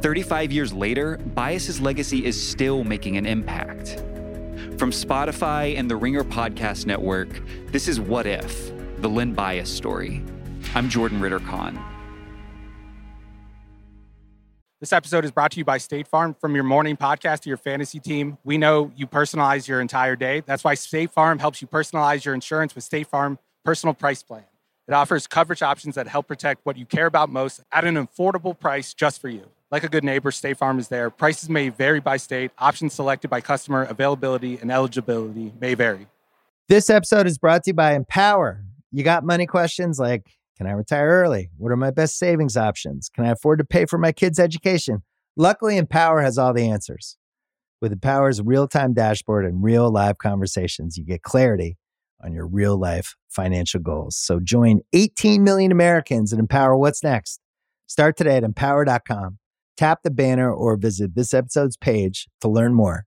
35 years later, Bias's legacy is still making an impact. From Spotify and the Ringer Podcast Network, this is What If, the Len Bias story. I'm Jordan Ritter Conn. This episode is brought to you by State Farm. From your morning podcast to your fantasy team, we know you personalize your entire day. That's why State Farm helps you personalize your insurance with State Farm Personal Price Plan. It offers coverage options that help protect what you care about most at an affordable price just for you. Like a good neighbor, State Farm is there. Prices may vary by state. Options selected by customer. Availability and eligibility may vary. This episode is brought to you by Empower. You got money questions like Can I retire early? What are my best savings options? Can I afford to pay for my kids' education? Luckily, Empower has all the answers. With Empower's real time dashboard and real live conversations, you get clarity on your real life financial goals. So join 18 million Americans and empower what's next. Start today at empower.com. Tap the banner or visit this episode's page to learn more.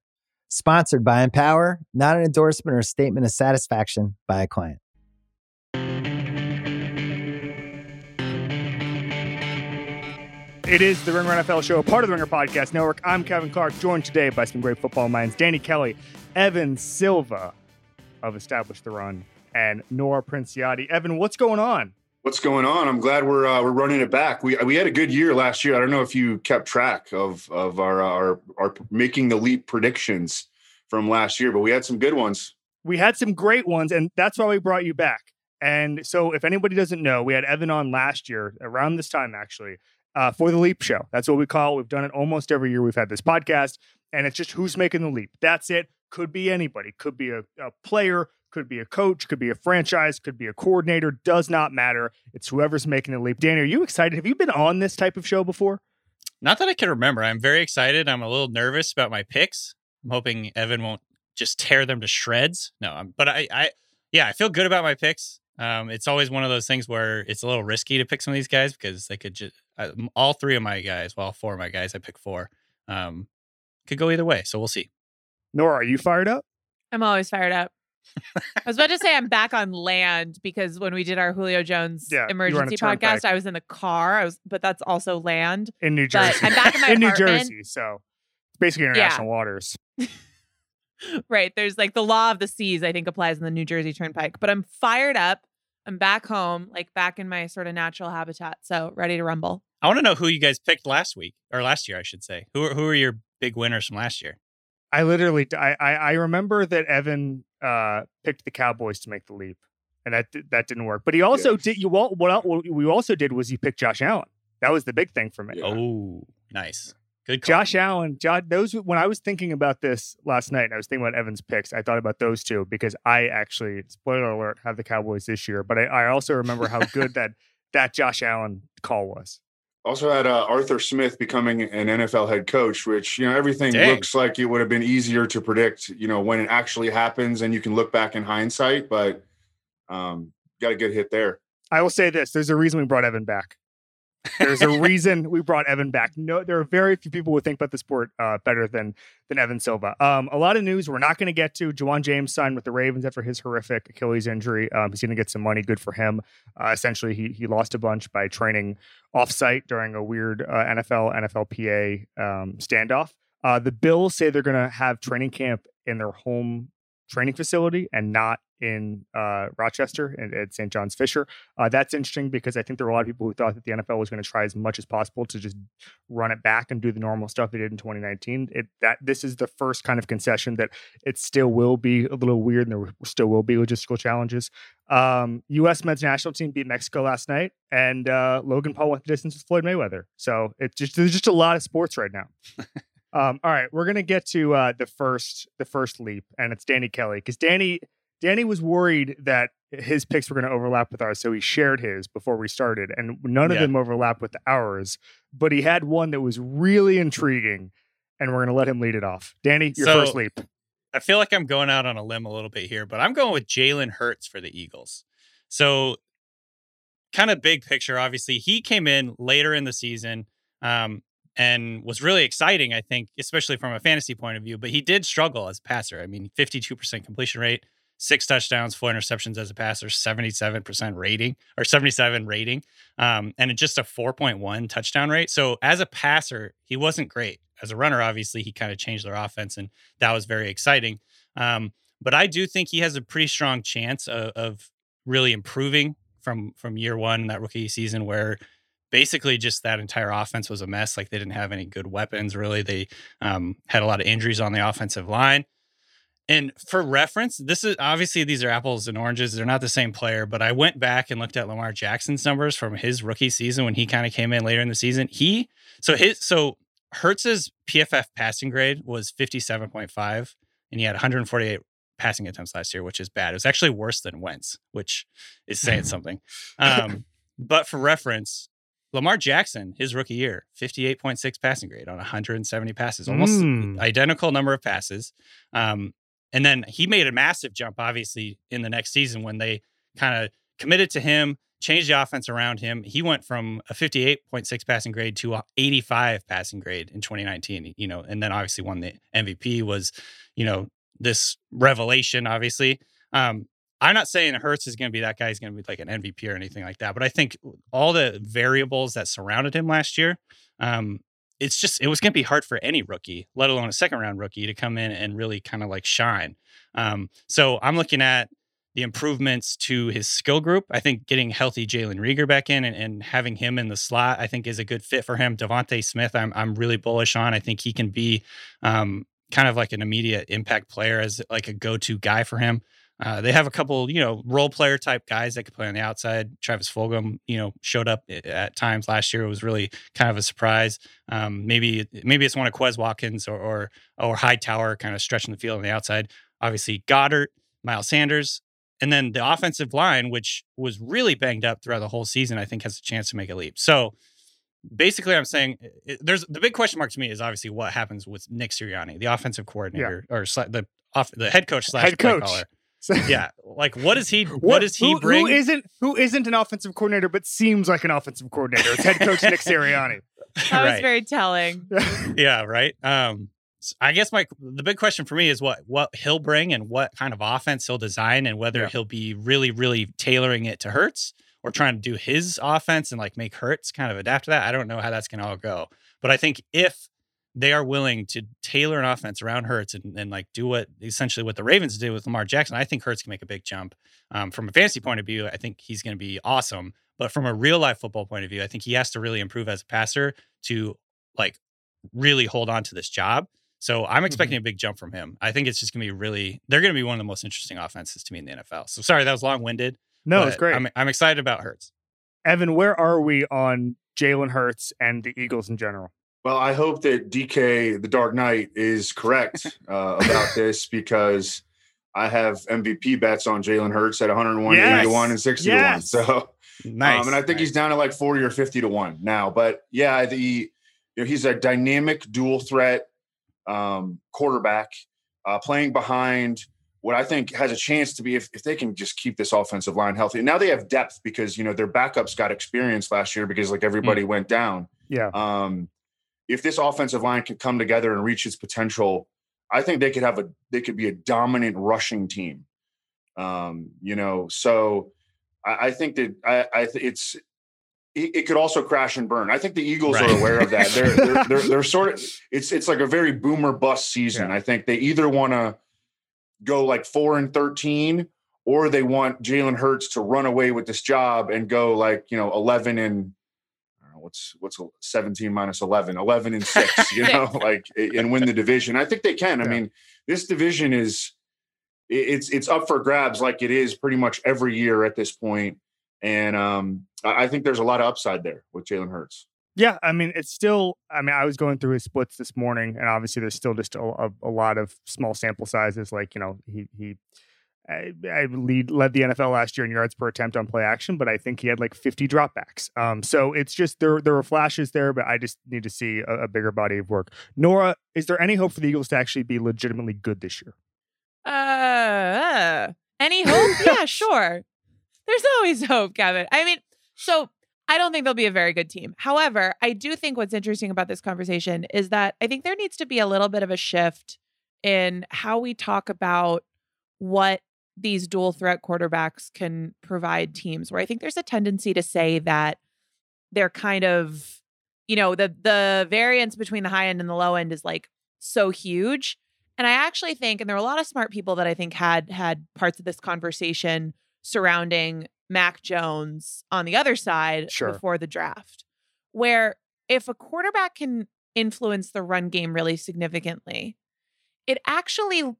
Sponsored by Empower, not an endorsement or statement of satisfaction by a client. It is the Ringer NFL show, part of the Ringer Podcast Network. I'm Kevin Clark, joined today by some great football minds Danny Kelly, Evan Silva of Establish the Run, and Nora Princiotti. Evan, what's going on? What's going on? I'm glad we're uh, we're running it back. We we had a good year last year. I don't know if you kept track of of our our our making the leap predictions from last year, but we had some good ones. We had some great ones, and that's why we brought you back. And so, if anybody doesn't know, we had Evan on last year around this time, actually, uh, for the Leap Show. That's what we call it. We've done it almost every year. We've had this podcast, and it's just who's making the leap. That's it. Could be anybody. Could be a, a player could be a coach, could be a franchise, could be a coordinator, does not matter. It's whoever's making the leap. Danny, are you excited? Have you been on this type of show before? Not that I can remember. I'm very excited. I'm a little nervous about my picks. I'm hoping Evan won't just tear them to shreds. No, but I, I, yeah, I feel good about my picks. Um, it's always one of those things where it's a little risky to pick some of these guys because they could just uh, all three of my guys, well, four of my guys, I pick four, um, could go either way. So we'll see. Nora, are you fired up? I'm always fired up. I was about to say I'm back on land because when we did our Julio Jones Yeah, you were on a emergency turnpike. podcast, I was in the car. I was, but that's also land. In New But Jersey. I'm back in my in New. Jersey. So it's basically international waters. Right. There's like the law of the seas, I think applies in the New Jersey Turnpike. But I'm fired up. I'm back home, like back in my sort of natural habitat. So ready to rumble. I want to know who you guys picked last week or last year, I should say. Who are, who are your big winners from last year? I literally, I, I, I remember that Evan uh, picked the Cowboys to make the leap, and that that didn't work. But he also Yeah. did. You all, what, what we also did was he picked Josh Allen. That was the big thing for me. Yeah. Oh, nice. Good call. Josh Allen, Josh, those when I was thinking about this last night, and I was thinking about Evan's picks. I thought about those two because I actually, spoiler alert, have the Cowboys this year. But I, I also remember how good that that Josh Allen call was. Also had uh, Arthur Smith becoming an NFL head coach, which you know everything Dang. looks like it would have been easier to predict. You know when it actually happens, and you can look back in hindsight, but um, got a good hit there. I will say this: there's a reason we brought Evan back. There's a reason we brought Evan back. No, there are very few people who think about the sport uh, better than than Evan Silva. Um, a lot of news we're not going to get to. Ja'Wuan James signed with the Ravens after his horrific Achilles injury. Um, he's going to get some money. Good for him. Uh, essentially, he he lost a bunch by training offsite during a weird uh, NFL NFLPA um, standoff. Uh, the Bills say they're going to have training camp in their home training facility and not in uh, Rochester and at St. John's Fisher. Uh, that's interesting because I think there were a lot of people who thought that the NFL was going to try as much as possible to just run it back and do the normal stuff they did in 2019. It that this is the first kind of concession that it still will be a little weird and there still will be logistical challenges. Um, U.S. men's national team beat Mexico last night, and uh, Logan Paul went the distance with Floyd Mayweather. So it's just there's just a lot of sports right now. um, all right, we're gonna get to uh, the first the first leap, and it's Danny Kelly because Danny Danny was worried that his picks were going to overlap with ours, so he shared his before we started, and none of Yeah. them overlap with ours. But he had one that was really intriguing, and we're going to let him lead it off. Danny, your So- first leap. I feel like I'm going out on a limb a little bit here, but I'm going with Jalen Hurts for the Eagles. So, kind of big picture, obviously, he came in later in the season um, and was really exciting, I think, especially from a fantasy point of view, but he did struggle as a passer. I mean, 52% completion rate, six touchdowns, four interceptions as a passer, 77% rating or 77 rating, um, and just a 4.1 touchdown rate. So, as a passer, he wasn't great. As a runner, obviously, he kind of changed their offense, and that was very exciting. Um, but I do think he has a pretty strong chance of, of really improving from from year one in that rookie season, where basically just that entire offense was a mess. Like they didn't have any good weapons. Really, they um, had a lot of injuries on the offensive line. And for reference, this is obviously these are apples and oranges. They're not the same player, but I went back and looked at Lamar Jackson's numbers from his rookie season when he kind of came in later in the season. He so his so Hurts's PFF passing grade was 57.5 and he had 148 passing attempts last year, which is bad. It was actually worse than Wentz, which is saying something. Um, but for reference, Lamar Jackson, his rookie year, 58.6 passing grade on 170 passes, almost Mm. identical number of passes. Um, and then he made a massive jump, obviously, in the next season when they kind of committed to him, changed the offense around him. He went from a 58.6 passing grade to a 85 passing grade in 2019, you know, and then obviously won the MVP was, you know, this revelation, obviously. Um, I'm not saying Hurts is going to be that guy. He's going to be like an MVP or anything like that. But I think all the variables that surrounded him last year, um, it's just it was going to be hard for any rookie, let alone a second round rookie, to come in and really kind of like shine. Um, so I'm looking at the improvements to his skill group. I think getting healthy Jalen Reagor back in and, and having him in the slot, I think is a good fit for him. DeVonta Smith, I'm I'm really bullish on. I think he can be um, kind of like an immediate impact player as like a go to guy for him. Uh, they have a couple, you know, role player type guys that could play on the outside. Travis Fulgham, you know, showed up at times last year. It was really kind of a surprise. Um, maybe maybe it's one of Quez Watkins or or, or Hightower kind of stretching the field on the outside. Obviously, Goedert, Miles Sanders, and then the offensive line, which was really banged up throughout the whole season, I think has a chance to make a leap. So basically, I'm saying it, there's the big question mark to me is obviously what happens with Nick Sirianni, the offensive coordinator or sla- the off the head coach slash Head play coach. caller. Yeah, like what does he what does he who, bring? Who isn't who isn't an offensive coordinator but seems like an offensive coordinator? It's head coach Nick Sirianni. That was very telling. yeah, right. Um, s- I guess my the big question for me is what what he'll bring and what kind of offense he'll design and whether Yeah. he'll be really really tailoring it to Hurts or trying to do his offense and like make Hurts kind of adapt to that. I don't know how that's going to all go, but I think if they are willing to tailor an offense around Hurts and, and like do what essentially what the Ravens did with Lamar Jackson, I think Hurts can make a big jump. Um, from a fantasy point of view, I think he's going to be awesome. But from a real life football point of view, I think he has to really improve as a passer to like really hold on to this job. So I'm expecting a big jump from him. I think it's just going to be really, they're going to be one of the most interesting offenses to me in the NFL. So sorry, that was long winded. No, it's great. I'm, I'm excited about Hurts. Evan, where are we on Jalen Hurts and the Eagles in general? Well, I hope that DK, the Dark Knight, is correct uh, about this because I have MVP bets on Jalen Hurts at 101, 80 to 1, and 60 Yes. to 1. So, Nice. um, and I think he's down to like 40 or 50 to 1 now. But yeah, the, you know, he's a dynamic dual threat um, quarterback uh, playing behind what I think has a chance to be if, if they can just keep this offensive line healthy. And now they have depth because, you know, their backups got experience last year because like everybody went down Yeah. um, if this offensive line can come together and reach its potential, I think they could have a they could be a dominant rushing team. Um, you know, so I, I think that I, I th- it's it, it could also crash and burn. I think the Eagles Right. are aware of that. They're, they're they're they're sort of it's it's like a very boomer bust season. Yeah. I think they either want to go like four and thirteen, or they want Jalen Hurts to run away with this job and go like you know eleven and I don't know, what's what's 17 minus 11 11 and 6 you know like and win the division i think they can i mean this division is it's it's up for grabs like it is pretty much every year at this point and um i I think there's a lot of upside there with jalen hurts Yeah, I mean, it's still. I mean, I was going through his splits this morning, and obviously, there's still just a, a, a lot of small sample sizes. Like you know, he he I, I lead led the NFL last year in yards per attempt on play action, but I think he had like 50 dropbacks. Um, so it's just there there were flashes there, but I just need to see a, a bigger body of work. Nora, is there any hope for the Eagles to actually be legitimately good this year? Uh, uh any hope? yeah, sure. There's always hope, Kevin. I mean, so I don't think they'll be a very good team. However, I do think what's interesting about this conversation is that I think there needs to be a little bit of a shift in how we talk about what these dual threat quarterbacks can provide teams where I think there's a tendency to say that they're kind of you know the the variance between the high end and the low end is like so huge and I actually think and there were a lot of smart people that I think had had parts of this conversation surrounding Mac Jones on the other side Sure. before the draft, where if a quarterback can influence the run game really significantly, it actually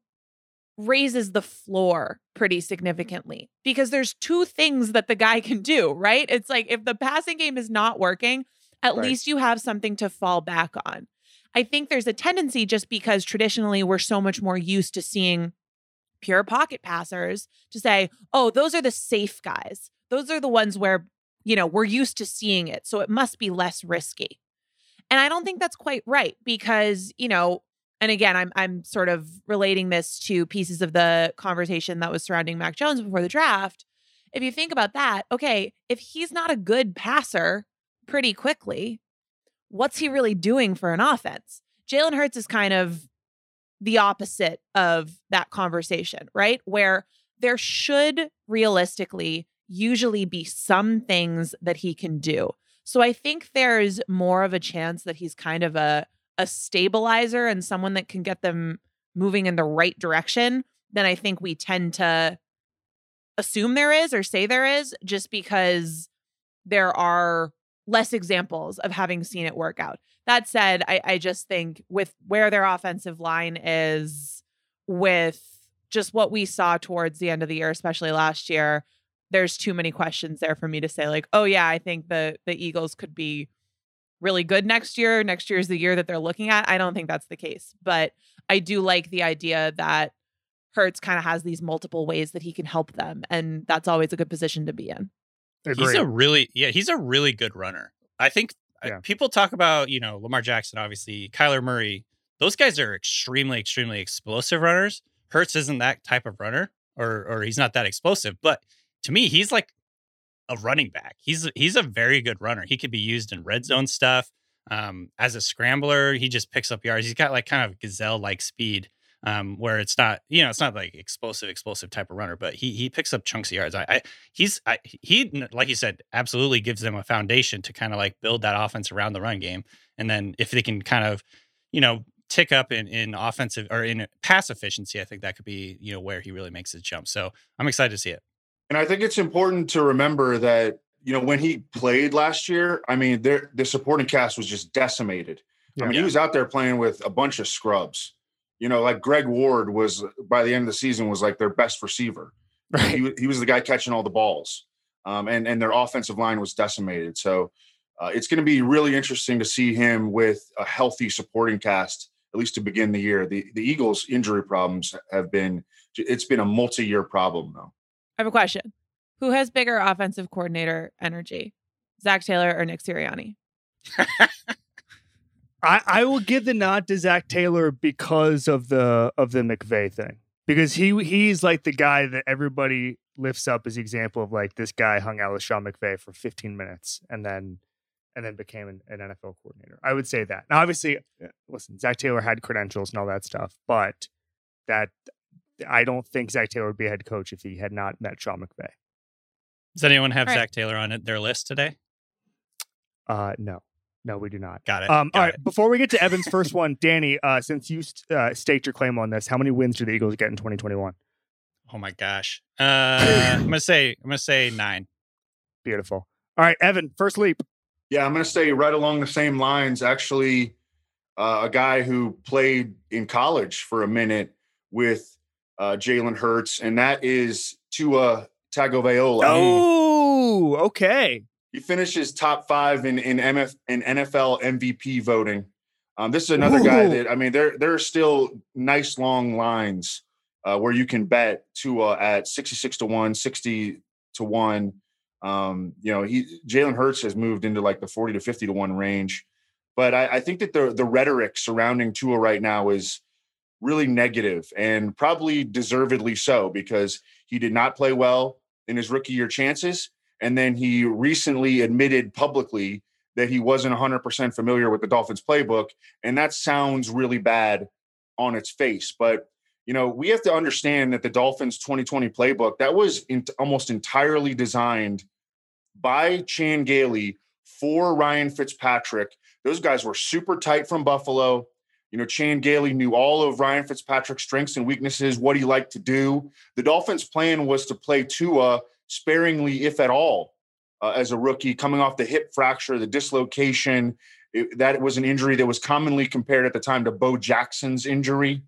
raises the floor pretty significantly because there's two things that the guy can do, right? It's like if the passing game is not working, at Right. least you have something to fall back on. I think there's a tendency just because traditionally we're so much more used to seeing pure pocket passers to say, oh, those are the safe guys. Those are the ones where, you know, we're used to seeing it. So it must be less risky. And I don't think that's quite right because, you know, and again, I'm I'm sort of relating this to pieces of the conversation that was surrounding Mac Jones before the draft. If you think about that, okay, if he's not a good passer pretty quickly, what's he really doing for an offense? Jalen Hurts is kind of the opposite of that conversation, right? Where there should realistically usually be some things that he can do. So I think there's more of a chance that he's kind of a a stabilizer and someone that can get them moving in the right direction than I think we tend to assume there is or say there is just because there are less examples of having seen it work out. That said, I, I just think with where their offensive line is, with just what we saw towards the end of the year, especially last year, there's too many questions there for me to say, like, oh yeah, I think the the Eagles could be really good next year. Next year is the year that they're looking at. I don't think that's the case. But I do like the idea that Hurts kind of has these multiple ways that he can help them. And that's always a good position to be in. He's a really yeah, he's a really good runner. I think uh, Yeah. people talk about, you know, Lamar Jackson, obviously, Kyler Murray. Those guys are extremely, extremely explosive runners. Hurts isn't that type of runner, or or he's not that explosive. But to me, he's like a running back. He's he's a very good runner. He could be used in red zone stuff. Um, as a scrambler, he just picks up yards. He's got like kind of gazelle like speed um, where it's not, you know, it's not like explosive, explosive type of runner, but he he picks up chunks of yards. I, I he's I, he like you said, absolutely gives them a foundation to kind of like build that offense around the run game, and then if they can kind of, you know, tick up in in offensive or in pass efficiency, I think that could be you know where he really makes his jump. So I'm excited to see it. And I think it's important to remember that, you know, when he played last year, I mean, there the supporting cast was just decimated. I mean, he was out there playing with a bunch of scrubs. You know, like Greg Ward was by the end of the season was like their best receiver. Right. He, he was the guy catching all the balls, um, and and their offensive line was decimated. So uh, it's going to be really interesting to see him with a healthy supporting cast, at least to begin the year. The the Eagles' injury problems have been it's been a multi year problem though. I have a question. Who has bigger offensive coordinator energy? Zac Taylor or Nick Sirianni? I, I will give the nod to Zac Taylor because of the of the McVay thing. Because he he's like the guy that everybody lifts up as the example of like this guy hung out with Sean McVay for 15 minutes and then and then became an, an NFL coordinator. I would say that. Now, obviously, listen, Zac Taylor had credentials and all that stuff, but that I don't think Zac Taylor would be a head coach if he had not met Sean McVay. Does anyone have All right. Zac Taylor on it, their list today? Uh, no, no, we do not. Got it. Um, Got all right, it. before we get to Evan's first one, Danny, uh, since you st- uh, staked your claim on this, how many wins do the Eagles get in 2021? Oh my gosh. Uh, I'm gonna say I'm gonna say nine. Beautiful. All right, Evan, first leap. Yeah, I'm going to stay right along the same lines. Actually, uh, a guy who played in college for a minute with uh, Jalen Hurts, and that is Tua Tagovailoa. Oh, okay. He finishes top five in in, MF, in NFL MVP voting. Um, this is another guy that I mean, there there are still nice long lines uh, where you can bet Tua at 66 to 1, 60 to 1. Um, you know, he Jalen Hurts has moved into like the 40 to 50 to 1 range. But I, I think that the the rhetoric surrounding Tua right now is really negative and probably deservedly so because he did not play well in his rookie year chances. And then he recently admitted publicly that he wasn't 100% familiar with the Dolphins playbook. And that sounds really bad on its face. But, you know, we have to understand that the Dolphins 2020 playbook, that was in, almost entirely designed by Chan Gailey for Ryan Fitzpatrick. Those guys were super tight from Buffalo. You know, Chan Gailey knew all of Ryan Fitzpatrick's strengths and weaknesses, what he liked to do. The Dolphins' plan was to play Tua sparingly, if at all, uh, as a rookie, coming off the hip fracture, the dislocation. It, that was an injury that was commonly compared at the time to Bo Jackson's injury.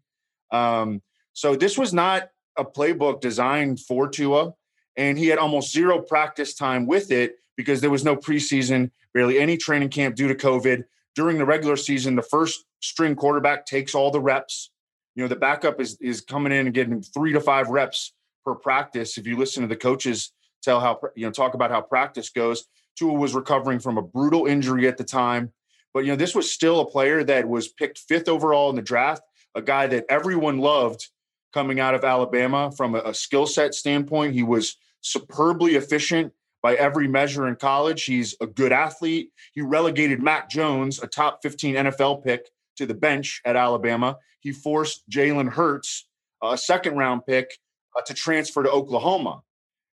Um, so this was not a playbook designed for Tua, and he had almost zero practice time with it because there was no preseason, barely any training camp due to COVID. During the regular season, the first string quarterback takes all the reps. You know, the backup is is coming in and getting three to five reps per practice. If you listen to the coaches tell how you know talk about how practice goes, Tua was recovering from a brutal injury at the time, but you know this was still a player that was picked fifth overall in the draft, a guy that everyone loved coming out of Alabama from a, a skill set standpoint. He was superbly efficient by every measure in college. He's a good athlete. He relegated Mac Jones, a top 15 NFL pick, to the bench at Alabama. He forced Jalen Hurts, a second round pick, uh, to transfer to Oklahoma.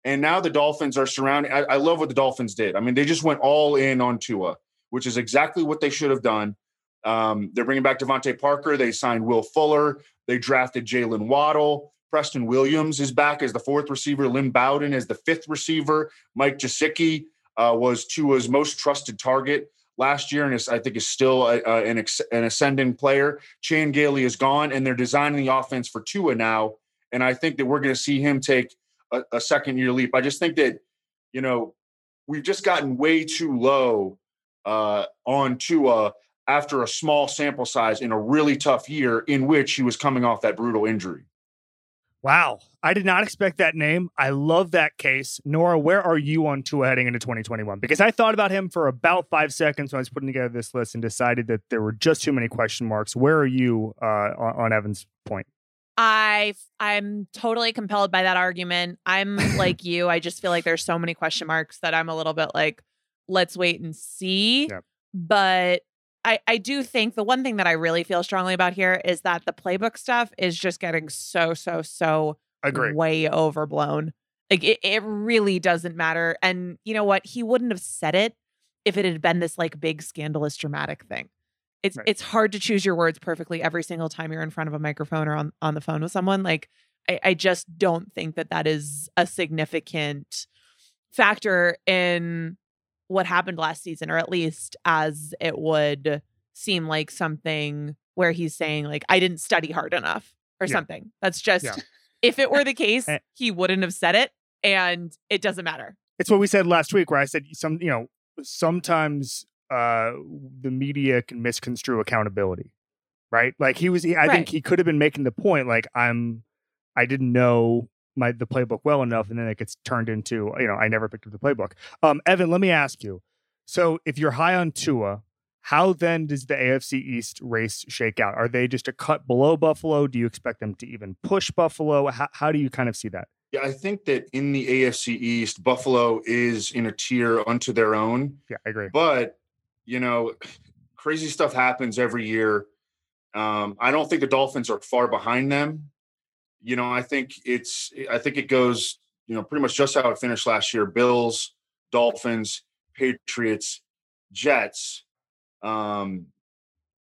And now the Dolphins are surrounding. I, I, love what the Dolphins did. I mean, they just went all in on Tua, which is exactly what they should have done. Um, they're bringing back DeVante Parker. They signed Will Fuller. They drafted Jaylen Waddle. Preston Williams is back as the fourth receiver. Lynn Bowden as the fifth receiver. Mike Gesicki uh, was Tua's most trusted target last year, and is, I think is still a, a, an, ex, an ascending player. Chan Gailey is gone, and they're designing the offense for Tua now. And I think that we're going to see him take a, a second year leap. I just think that you know we've just gotten way too low uh, on Tua after a small sample size in a really tough year in which he was coming off that brutal injury. Wow. I did not expect that name. I love that case. Nora, where are you on Tua heading into 2021? Because I thought about him for about five seconds when I was putting together this list and decided that there were just too many question marks. Where are you uh, on, Evan's point? I I'm totally compelled by that argument. I'm like you. I just feel like there's so many question marks that I'm a little bit like, let's wait and see. Yep. But I, I do think the one thing that I really feel strongly about here is that the playbook stuff is just getting so, so, so Agree. way overblown. Like it, it really doesn't matter. And you know what? He wouldn't have said it if it had been this like big scandalous dramatic thing. It's right. it's hard to choose your words perfectly every single time you're in front of a microphone or on, on the phone with someone. Like I, I just don't think that that is a significant factor in what happened last season, or at least as it would seem like something where he's saying, like, I didn't study hard enough or yeah. something. That's just, yeah. if it were the case, eh he wouldn't have said it and it doesn't matter. It's what we said last week, where I said, some, you know, sometimes uh, the media can misconstrue accountability, right? Like he was, I right. think he could have been making the point, like, I'm, I didn't know my the playbook well enough, and then it gets turned into you know I never picked up the playbook. Um, Evan, let me ask you. So if you're high on Tua, how then does the AFC East race shake out? Are they just a cut below Buffalo? Do you expect them to even push Buffalo? How, how do you kind of see that? Yeah, I think that in the AFC East, Buffalo is in a tier unto their own. Yeah, I agree. But you know, crazy stuff happens every year. Um, I don't think the Dolphins are far behind them you know, I think it's I think it goes, you know, pretty much just how it finished last year. Bills, Dolphins, Patriots, Jets. Um,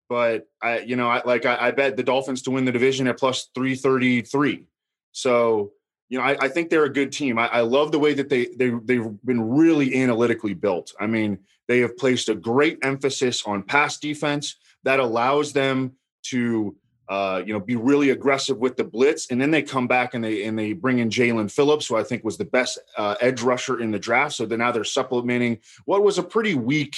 but I, you know, I like I, I bet the Dolphins to win the division at plus three thirty three. So, you know, I, I, think they're a good team. I, I, love the way that they they they've been really analytically built. I mean, they have placed a great emphasis on pass defense that allows them to uh, you know, be really aggressive with the blitz, and then they come back and they and they bring in Jaelan Phillips, who I think was the best uh, edge rusher in the draft. So then now they're supplementing what was a pretty weak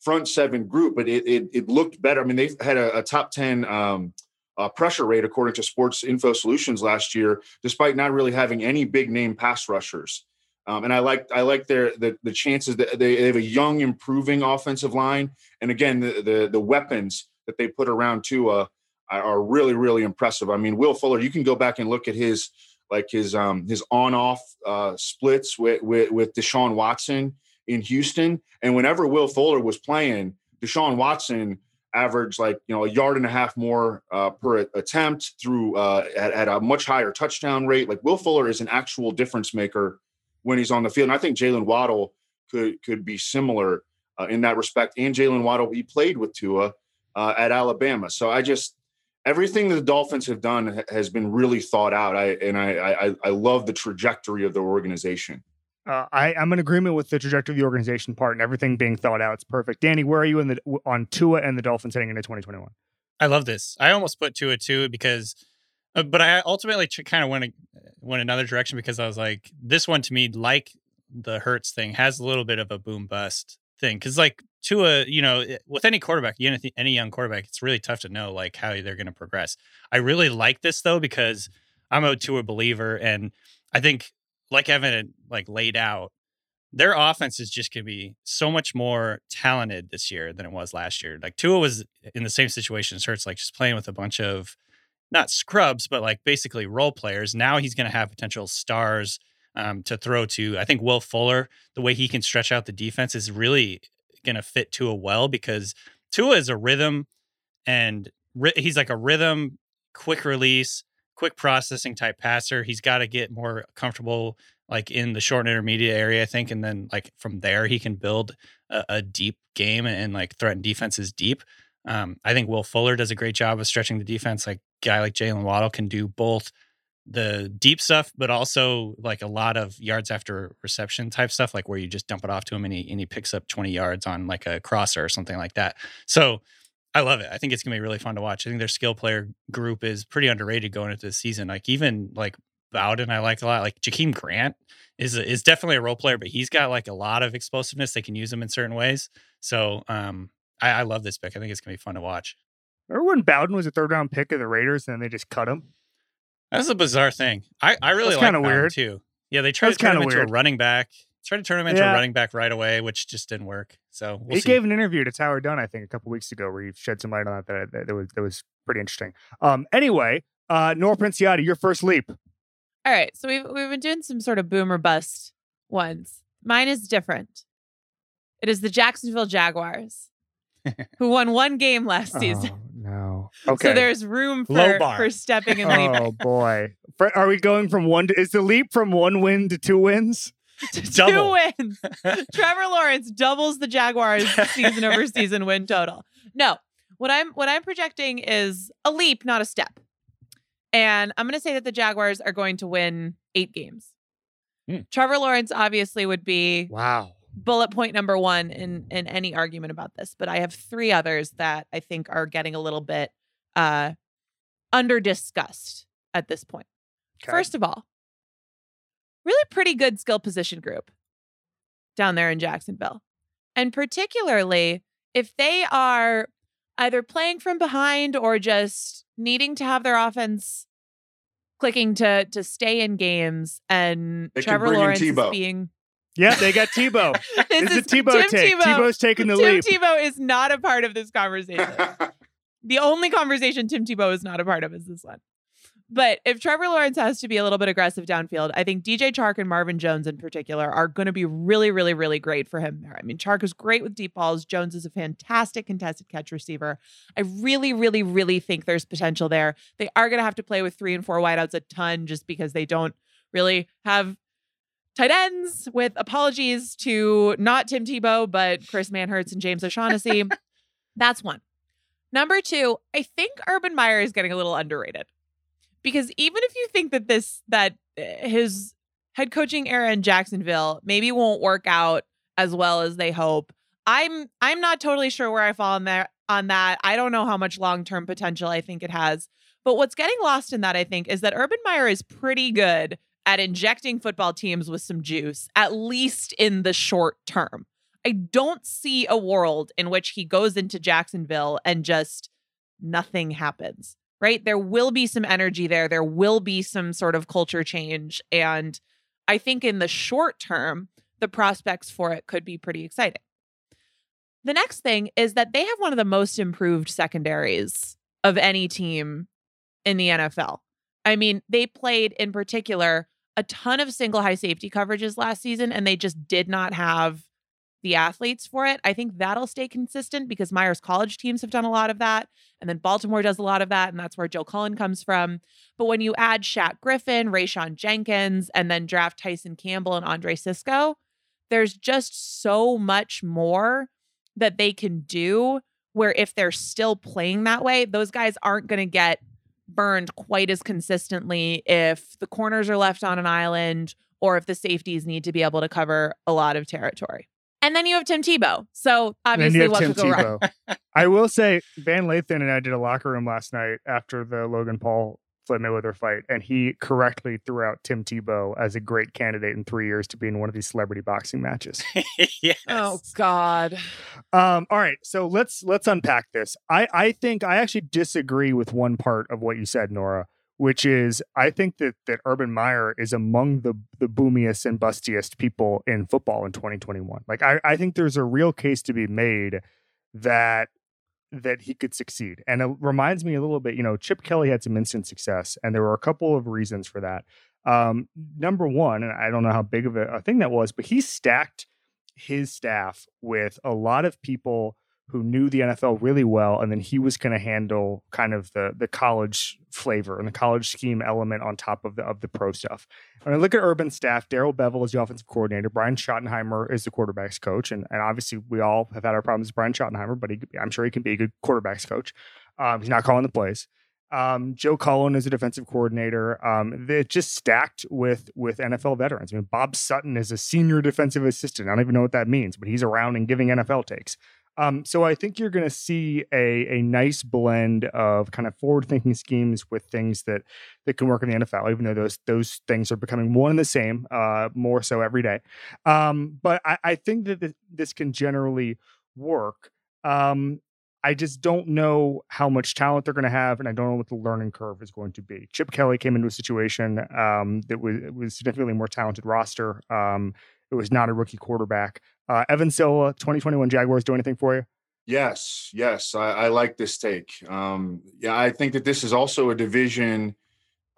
front seven group, but it it, it looked better. I mean, they had a, a top ten um, uh, pressure rate, according to Sports Info Solutions last year, despite not really having any big name pass rushers. Um, and I like I like their the, the chances that they, they have a young, improving offensive line, and again the the, the weapons that they put around Tua are really really impressive. I mean, Will Fuller, you can go back and look at his like his um his on off uh, splits with, with with Deshaun Watson in Houston, and whenever Will Fuller was playing, Deshaun Watson averaged like you know a yard and a half more uh, per attempt through uh, at, at, a much higher touchdown rate. Like Will Fuller is an actual difference maker when he's on the field, and I think Jaylen Waddle could could be similar uh, in that respect. And Jaylen Waddle, he played with Tua uh, at Alabama, so I just everything that the Dolphins have done has been really thought out. I and I I, I love the trajectory of the organization. Uh, I, I'm in agreement with the trajectory of the organization part and everything being thought out. It's perfect. Danny, where are you in the on Tua and the Dolphins heading into 2021? I love this. I almost put Tua two because, uh, but I ultimately kind of went a, went another direction because I was like, this one to me, like the Hurts thing, has a little bit of a boom bust thing because like Tua, you know, with any quarterback, any young quarterback, it's really tough to know like how they're going to progress. I really like this though because I'm a Tua believer, and I think like Evan like laid out, their offense is just going to be so much more talented this year than it was last year. Like Tua was in the same situation as Hurts, like just playing with a bunch of not scrubs, but like basically role players. Now he's going to have potential stars um, to throw to. I think Will Fuller, the way he can stretch out the defense is really going to fit Tua well because Tua is a rhythm and ri- he's like a rhythm, quick release, quick processing type passer. He's got to get more comfortable like in the short and intermediate area, I think, and then like from there he can build a, a deep game and, and, like threaten defenses deep. Um, I think Will Fuller does a great job of stretching the defense. Like guy like Jaylen Waddle can do both the deep stuff, but also like a lot of yards after reception type stuff, like where you just dump it off to him and he and he picks up 20 yards on like a crosser or something like that. So I love it. I think it's gonna be really fun to watch. I think their skill player group is pretty underrated going into the season. Like even like Bowden, I like a lot. Like Jakeem Grant is a, is definitely a role player, but he's got like a lot of explosiveness. They can use him in certain ways. So um, I, I love this pick. I think it's gonna be fun to watch. Remember when Bowden was a third round pick of the Raiders and then they just cut him? That's a bizarre thing. I, I really like kind of weird too. Yeah, they tried That's to turn him into weird. a running back. Tried to turn him into yeah. a running back right away, which just didn't work. So we'll he see. gave an interview to Tyler Dunne, I think, a couple weeks ago, where he shed some light on that. That, that, that was that was pretty interesting. Um, anyway, uh, Nora Princiotti, your first leap. All right, so we've we've been doing some sort of boomer bust ones. Mine is different. It is the Jacksonville Jaguars, who won one game last season. oh, season. Okay. So there's room for, for stepping and leaping. Oh boy. Are we going from one to, is the leap from one win to two wins? Two wins. Trevor Lawrence doubles the Jaguars season over season win total. No. What I'm what I'm projecting is a leap, not a step. And I'm going to say that the Jaguars are going to win 8 games. Hmm. Trevor Lawrence obviously would be Wow bullet point number one in in any argument about this, but I have three others that I think are getting a little bit uh under discussed at this point. Okay. First of all, really pretty good skill position group down there in Jacksonville. And particularly if they are either playing from behind or just needing to have their offense clicking to to stay in games and they Trevor Lawrence being yeah, they got Tebow. this is, a Tebow Tim take. Tebow, Tebow's taking the lead. Tim leap. Tebow is not a part of this conversation. the only conversation Tim Tebow is not a part of is this one. But if Trevor Lawrence has to be a little bit aggressive downfield, I think DJ Chark and Marvin Jones in particular are going to be really, really, really great for him there. I mean, Chark is great with deep balls. Jones is a fantastic contested catch receiver. I really, really, really think there's potential there. They are going to have to play with three and four wideouts a ton just because they don't really have tight ends with apologies to not Tim Tebow, but Chris Manhertz and James O'Shaughnessy. That's one. Number two, I think Urban Meyer is getting a little underrated because even if you think that this, that eh, his head coaching era in Jacksonville maybe won't work out as well as they hope, I'm I'm not totally sure where I fall on that on that. I don't know how much long-term potential I think it has. But what's getting lost in that, I think, is that Urban Meyer is pretty good at injecting football teams with some juice, at least in the short term. I don't see a world in which he goes into Jacksonville and just nothing happens. right? There will be some energy there. There will be some sort of culture change. And I think in the short term, the prospects for it could be pretty exciting. The next thing is that they have one of the most improved secondaries of any team in the NFL. I mean, they played in particular a ton of single high safety coverages last season, and they just did not have the athletes for it. I think that'll stay consistent because Meyer's college teams have done a lot of that. And then Baltimore does a lot of that. And that's where Joe Cullen comes from. But when you add Shaq Griffin, Rayshawn Jenkins, and then draft Tyson Campbell and Andre Cisco, there's just so much more that they can do where if they're still playing that way, those guys aren't going to get burned quite as consistently if the corners are left on an island or if the safeties need to be able to cover a lot of territory. And then you have Tim Tebow. So obviously, what Tim could go wrong? I will say, Van Lathan and I did a locker room last night after the Logan Paul Floyd Mayweather fight, and he correctly threw out Tim Tebow as a great candidate in three years to be in one of these celebrity boxing matches. yes. Oh God. Um, all right, so let's let's unpack this. I I think I actually disagree with one part of what you said, Nora, which is I think that that Urban Meyer is among the the boomiest and bustiest people in football in 2021. Like I I think there's a real case to be made that that he could succeed. And it reminds me a little bit, you know, Chip Kelly had some instant success, and there were a couple of reasons for that. Um, number one, and I don't know how big of a, a thing that was, but he stacked his staff with a lot of people who knew the NFL really well, and then he was going to handle kind of the the college flavor and the college scheme element on top of the of the pro stuff. When I look at Urban staff, Darrell Bevell is the offensive coordinator, Brian Schottenheimer is the quarterbacks coach, and, and obviously we all have had our problems with Brian Schottenheimer, but he, I'm sure he can be a good quarterbacks coach. Um, he's not calling the plays. Um, Joe Cullen is a defensive coordinator. Um, it's just stacked with with NFL veterans. I mean, Bob Sutton is a senior defensive assistant. I don't even know what that means, but he's around and giving NFL takes. Um, so I think you're going to see a a nice blend of kind of forward thinking schemes with things that that can work in the NFL, even though those those things are becoming one and the same, uh, more so every day. Um, but I, I think that this can generally work. Um, I just don't know how much talent they're going to have, and I don't know what the learning curve is going to be. Chip Kelly came into a situation um, that was, was significantly more talented roster. Um, it was not a rookie quarterback. Uh, Evan Silva, 2021 Jaguars, do anything for you? Yes, yes, I, I like this take. Um, yeah, I think that this is also a division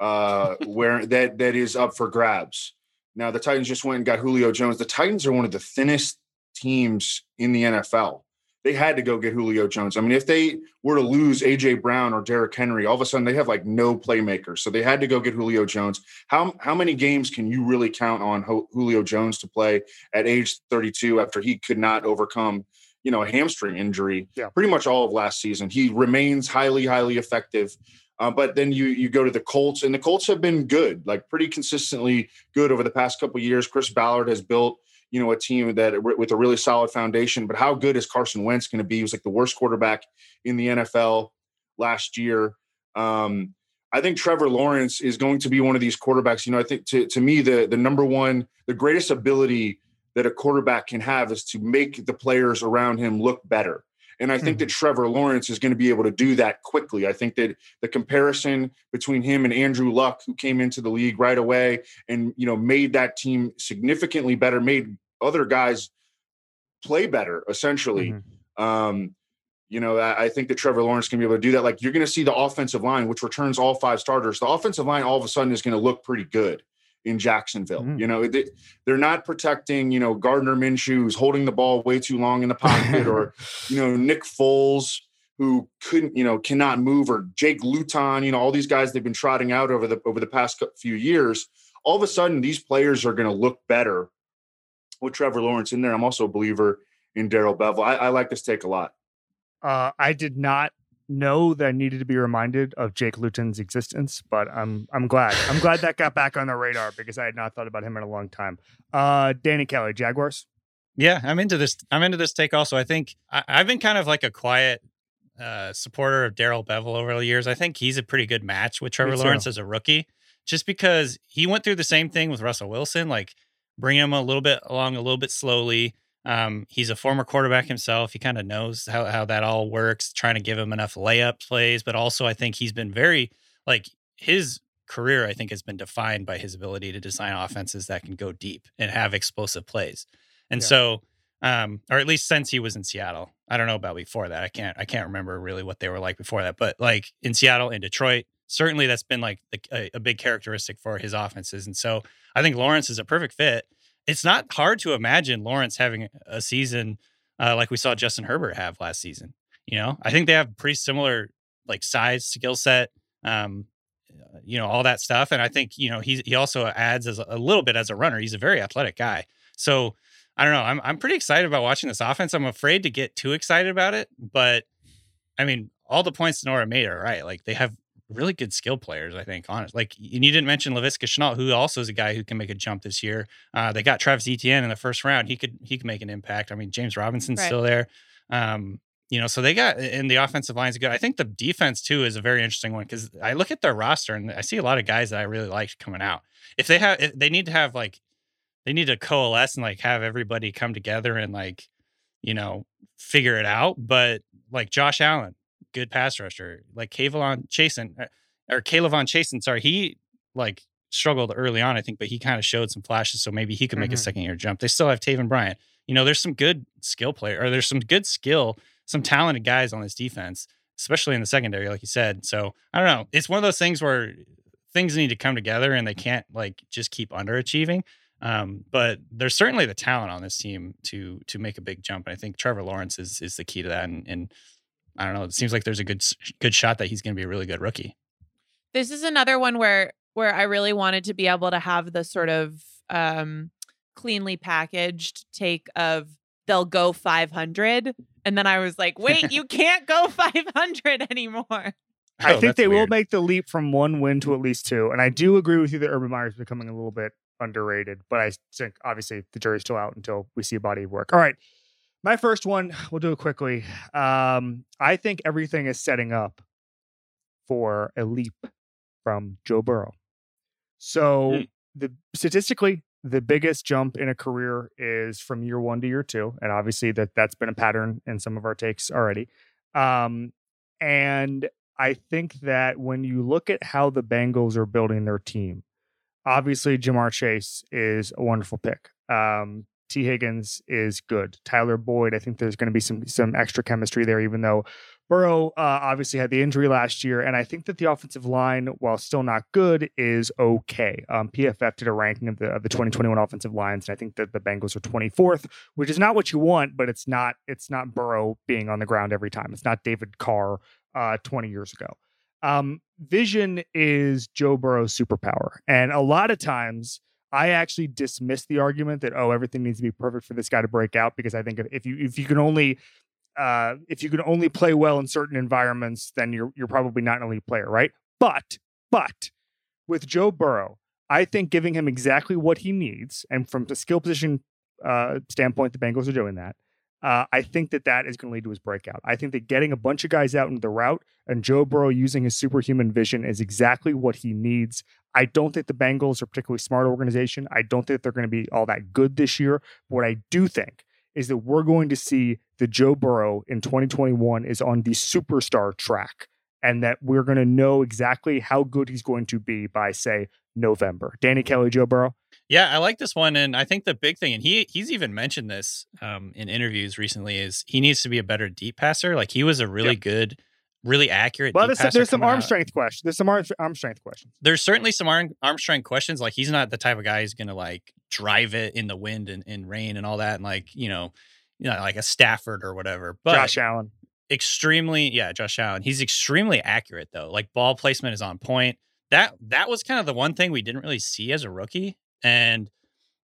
uh, where that that is up for grabs. Now the Titans just went and got Julio Jones. The Titans are one of the thinnest teams in the NFL they had to go get Julio Jones. I mean, if they were to lose AJ Brown or Derrick Henry, all of a sudden they have like no playmakers. So they had to go get Julio Jones. How how many games can you really count on Julio Jones to play at age 32 after he could not overcome, you know, a hamstring injury? Yeah. Pretty much all of last season. He remains highly highly effective. Uh, but then you you go to the Colts, and the Colts have been good, like pretty consistently good over the past couple years. Chris Ballard has built you know, a team that with a really solid foundation. But how good is Carson Wentz going to be? He was like the worst quarterback in the NFL last year. Um, I think Trevor Lawrence is going to be one of these quarterbacks. You know, I think to, to me, the the number one, the greatest ability that a quarterback can have is to make the players around him look better. And I think mm-hmm. that Trevor Lawrence is going to be able to do that quickly. I think that the comparison between him and Andrew Luck, who came into the league right away and you know made that team significantly better, made other guys play better, essentially. Mm-hmm. Um, you know, I think that Trevor Lawrence can be able to do that. Like you're going to see the offensive line, which returns all five starters. The offensive line all of a sudden is going to look pretty good in Jacksonville. Mm-hmm. You know, they, they're not protecting, you know, Gardner Minshew who's holding the ball way too long in the pocket or, you know, Nick Foles who couldn't, you know, cannot move or Jake Luton, you know, all these guys they've been trotting out over the over the past few years. All of a sudden these players are going to look better with Trevor Lawrence in there. I'm also a believer in Darrell Bevell. I, I like this take a lot. Uh, I did not know that I needed to be reminded of Jake Luton's existence, but I'm I'm glad. I'm glad that got back on the radar because I had not thought about him in a long time. Uh, Danny Kelly, Jaguars. Yeah, I'm into this. I'm into this take also. I think I, have been kind of like a quiet uh, supporter of Darrell Bevell over the years. I think he's a pretty good match with Trevor Lawrence as a rookie, just because he went through the same thing with Russell Wilson. Like bring him a little bit along a little bit slowly. Um, he's a former quarterback himself. He kind of knows how, how that all works, trying to give him enough layup plays. But also, I think he's been very, like, his career, I think, has been defined by his ability to design offenses that can go deep and have explosive plays. And Yeah. so, um, or at least since he was in Seattle, I don't know about before that. I can't, I can't remember really what they were like before that. But like in Seattle, in Detroit, certainly that's been like the, a, a big characteristic for his offenses. And so, I think Lawrence is a perfect fit. It's not hard to imagine Lawrence having a season uh, like we saw Justin Herbert have last season. You know, I think they have pretty similar like size, skill set, um, uh, you know, all that stuff. And I think you know he's he also adds as a, a little bit as a runner. He's a very athletic guy. So I don't know. I'm I'm pretty excited about watching this offense. I'm afraid to get too excited about it, but I mean, all the points Nora made are right. Like they have really good skill players, I think, honest. Like and you didn't mention Laviska Shenault, who also is a guy who can make a jump this year. Uh, they got Travis Etienne in the first round. He could he could make an impact. I mean, James Robinson's Right. still there. Um, you know, so they got and the offensive line's good. I think the defense too is a very interesting one because I look at their roster and I see a lot of guys that I really liked coming out. If they have, if they need to have like, they need to coalesce and like have everybody come together and like, you know, figure it out. But like Josh Allen, good pass rusher, like Kayvon Chaisson or Kayvon Chaisson, sorry, he like struggled early on, I think, but he kind of showed some flashes. So maybe he could make a Mhm. second year jump. They still have Taven Bryant. You know, there's some good skill player or there's some good skill, some talented guys on this defense, especially in the secondary, like you said. So I don't know. It's one of those things where things need to come together and they can't like just keep underachieving. Um, but there's certainly the talent on this team to to make a big jump. And I think Trevor Lawrence is is the key to that. And, and I don't know. It seems like there's a good good shot that he's going to be a really good rookie. This is another one where where I really wanted to be able to have the sort of um cleanly packaged take of they'll go 500 and then I was like, "Wait, you can't go 500 anymore." I Oh, think that's they will make the leap from one win to at least two. And I do agree with you that Urban Meyer is becoming a little bit underrated, but I think obviously the jury's still out until we see a body of work. All right. My first one, we'll do it quickly. Um, I think everything is setting up for a leap from Joe Burrow. So Hmm. the statistically, the biggest jump in a career is from year one to year two, and obviously that that's been a pattern in some of our takes already. Um, and I think that when you look at how the Bengals are building their team, obviously Ja'Marr Chase is a wonderful pick. Um, Tee Higgins is good. Tyler Boyd, I think there's going to be some some extra chemistry there, even though Burrow uh, obviously had the injury last year, and I think that the offensive line, while still not good, is okay. Um, PFF did a ranking of the of the 2021 offensive lines, and I think that the Bengals are 24th, which is not what you want, but it's not it's not Burrow being on the ground every time. It's not David Carr uh, 20 years ago. Um, vision is Joe Burrow's superpower, and a lot of times. I actually dismiss the argument that oh everything needs to be perfect for this guy to break out because I think if, you if you can only uh, if you can only play well in certain environments, then you're you're probably not an elite player, right? But but with Joe Burrow, I think giving him exactly what he needs, and from the skill position uh, standpoint, the Bengals are doing that. Uh, I think that that is going to lead to his breakout. I think that getting a bunch of guys out into the route and Joe Burrow using his superhuman vision is exactly what he needs. I don't think the Bengals are particularly smart organization. I don't think they're going to be all that good this year. But what I do think is that we're going to see the Joe Burrow in 2021 is on the superstar track and that we're going to know exactly how good he's going to be by, say, November. Danny Kelly, Joe Burrow. Yeah, I like this one, and I think the big thing, and he he's even mentioned this um, in interviews recently, is he needs to be a better deep passer. Like he was a really Yep. good, really accurate. Well, deep there's, there's some arm out. strength questions. There's some arm, arm strength questions. There's certainly some arm, arm strength questions. Like he's not the type of guy who's gonna like drive it in the wind and, and rain and all that, and like you know, you know, like a Stafford or whatever. But Josh Allen. extremely yeah josh allen he's extremely accurate though like ball placement is on point that that was kind of the one thing we didn't really see as a rookie and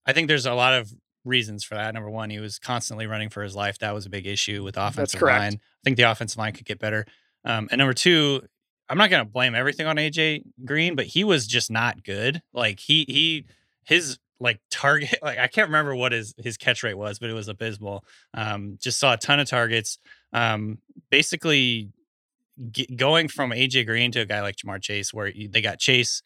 i think there's a lot of reasons for that. Number one he was constantly running for his life. That was a big issue with offensive line. i think the offensive line could get better. Um, and number two i'm not going to blame everything on aj green but he was just not good. Like he he his like target like i can't remember what his his catch rate was but it was abysmal. Um just saw a ton of targets. Um basically g- going from AJ Green to a guy like Ja'Marr Chase, where they got Chase,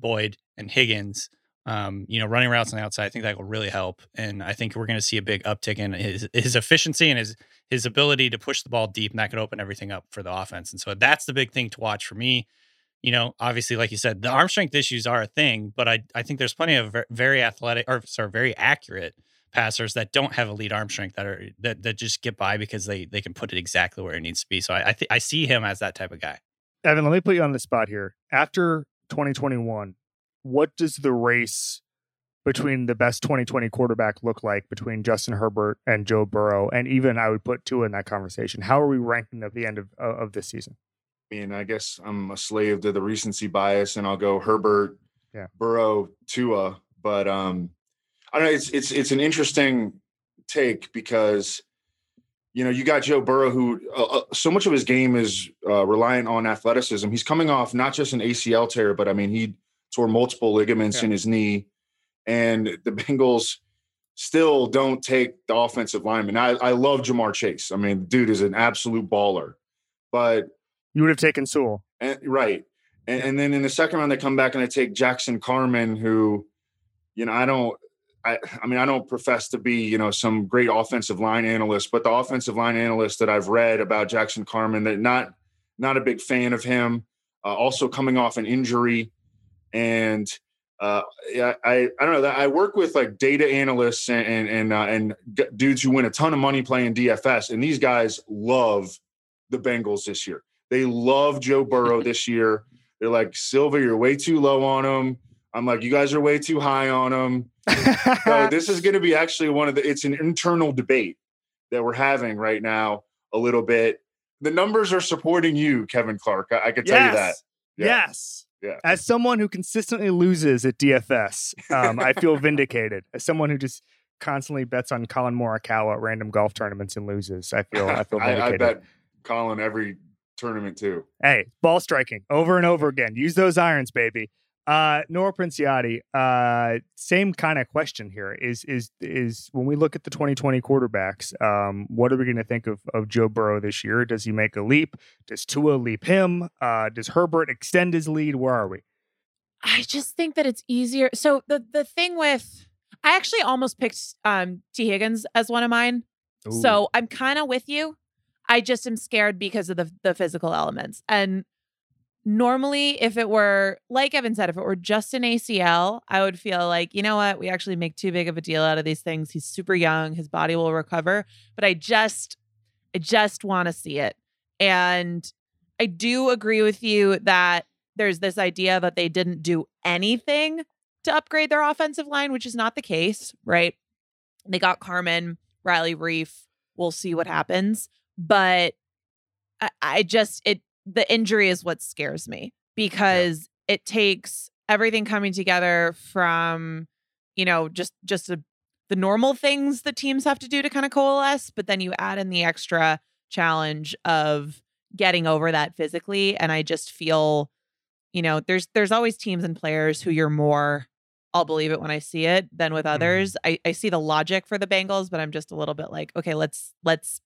Boyd, and Higgins, um, you know, running routes on the outside. I think that will really help, and I think we're going to see a big uptick in his his efficiency and his his ability to push the ball deep, and that could open everything up for the offense. And so that's the big thing to watch for me. You know, obviously, like you said, the arm strength issues are a thing, but I I think there's plenty of very athletic or sorry, very accurate passers that don't have elite arm strength that are that that just get by because they they can put it exactly where it needs to be. So I I, th- I see him as that type of guy. Evan, let me put you on the spot here. After 2021, what does the race between the best 2020 quarterback look like between Justin Herbert and Joe Burrow? And even I would put Tua in that conversation. How are we ranking at the end of, of this season? I mean, I guess I'm a slave to the recency bias and I'll go Herbert, yeah. Burrow, Tua. But um, I don't know, it's it's it's an interesting take because you know, you got Joe Burrow, who uh, uh, so much of his game is uh, reliant on athleticism. He's coming off not just an ACL tear, but I mean, he tore multiple ligaments yeah. in his knee, and the Bengals still don't take the offensive lineman. I, I love Ja'Marr Chase. I mean, dude is an absolute baller, but you would have taken Sewell, and, right? And, and then in the second round, they come back and they take Jackson Carman, who, you know, I don't. I, I mean, I don't profess to be, you know, some great offensive line analyst, but the offensive line analyst that I've read about Jackson Carman, that not not a big fan of him. Uh, also coming off an injury, and uh, yeah, I I don't know that I work with like data analysts and and and, uh, and dudes who win a ton of money playing DFS, and these guys love the Bengals this year. They love Joe Burrow this year. They're like Silva, you're way too low on him. I'm like, you guys are way too high on him. so this is going to be actually one of the. It's an internal debate that we're having right now a little bit. The numbers are supporting you, Kevin Clark. I, I can tell yes. you that. Yeah. Yes. Yeah. As someone who consistently loses at DFS, um, I feel vindicated. As someone who just constantly bets on Collin Morikawa at random golf tournaments and loses, I feel I feel vindicated. I, I bet Collin every tournament too. Hey, ball striking over and over again. Use those irons, baby. Uh, Nora Princiotti, uh, same kind of question here. Is is is when we look at the 2020 quarterbacks, um, what are we going to think of of Joe Burrow this year? Does he make a leap? Does Tua leap him? Uh, does Herbert extend his lead? Where are we? I just think that it's easier. So the the thing with I actually almost picked um Tee Higgins as one of mine. Ooh. So I'm kind of with you. I just am scared because of the the physical elements. And normally if it were like evan said if it were just an acl i would feel like you know what? We actually make too big of a deal out of these things. He's super young. His body will recover. But i just i just want to see it. And i do agree with you that there's this idea that they didn't do anything to upgrade their offensive line which is not the case right? They got carman riley reiff. We'll see what happens. But I, I just it the injury is what scares me because yeah. it takes everything coming together from you know just just a, the normal things that teams have to do to kind of coalesce but then you add in the extra challenge of getting over that physically and i just feel you know there's there's always teams and players who you're more I'll believe it when I see it than with mm-hmm. others. Mm. I, I see the logic for the Bengals, but I'm just a little bit like, okay, let's let's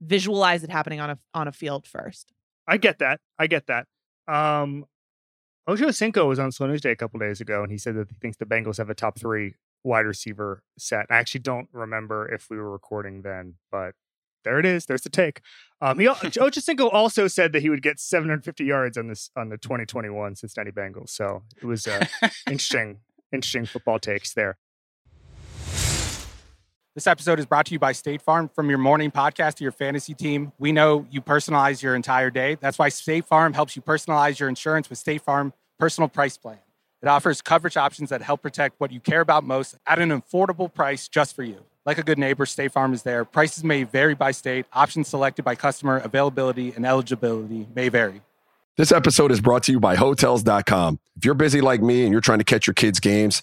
visualize it happening on a on a field first. I get that. I get that. Um, Ocho Cinco was on Slow News Day a couple days ago, and he said that he thinks the Bengals have a top three wide receiver set. I actually don't remember if we were recording then, but there it is. There's the take. Um, he Ocho Cinco also said that he would get 750 yards on this on the 2021 Cincinnati Bengals. So it was uh, interesting, interesting football takes there. This episode is brought to you by State Farm. From your morning podcast to your fantasy team, we know you personalize your entire day. That's why State Farm helps you personalize your insurance with State Farm Personal Price Plan. It offers coverage options that help protect what you care about most at an affordable price just for you. Like a good neighbor, State Farm is there. Prices may vary by state, options selected by customer, availability, and eligibility may vary. This episode is brought to you by Hotels.com. If you're busy like me and you're trying to catch your kids' games,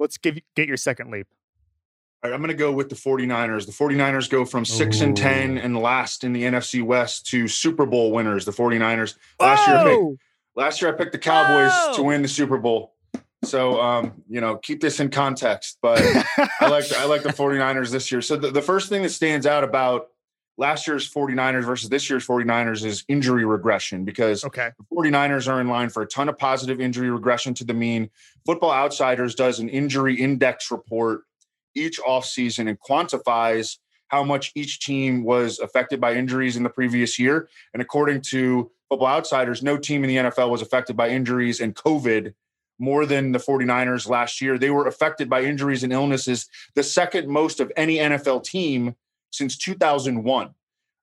let's give get your second leap. All right, I'm going to go with the 49ers. The 49ers go from 6 and 10 and last in the NFC West to Super Bowl winners, the 49ers. Last year I picked last year I picked the Cowboys Whoa. to win the Super Bowl. So um, you know, keep this in context, but I like I like the 49ers this year. So the, the first thing that stands out about last year's 49ers versus this year's 49ers is injury regression because okay. the 49ers are in line for a ton of positive injury regression to the mean. Football Outsiders does an injury index report each offseason and quantifies how much each team was affected by injuries in the previous year. And according to Football Outsiders, no team in the NFL was affected by injuries and COVID more than the 49ers last year. They were affected by injuries and illnesses, the second most of any NFL team since 2001.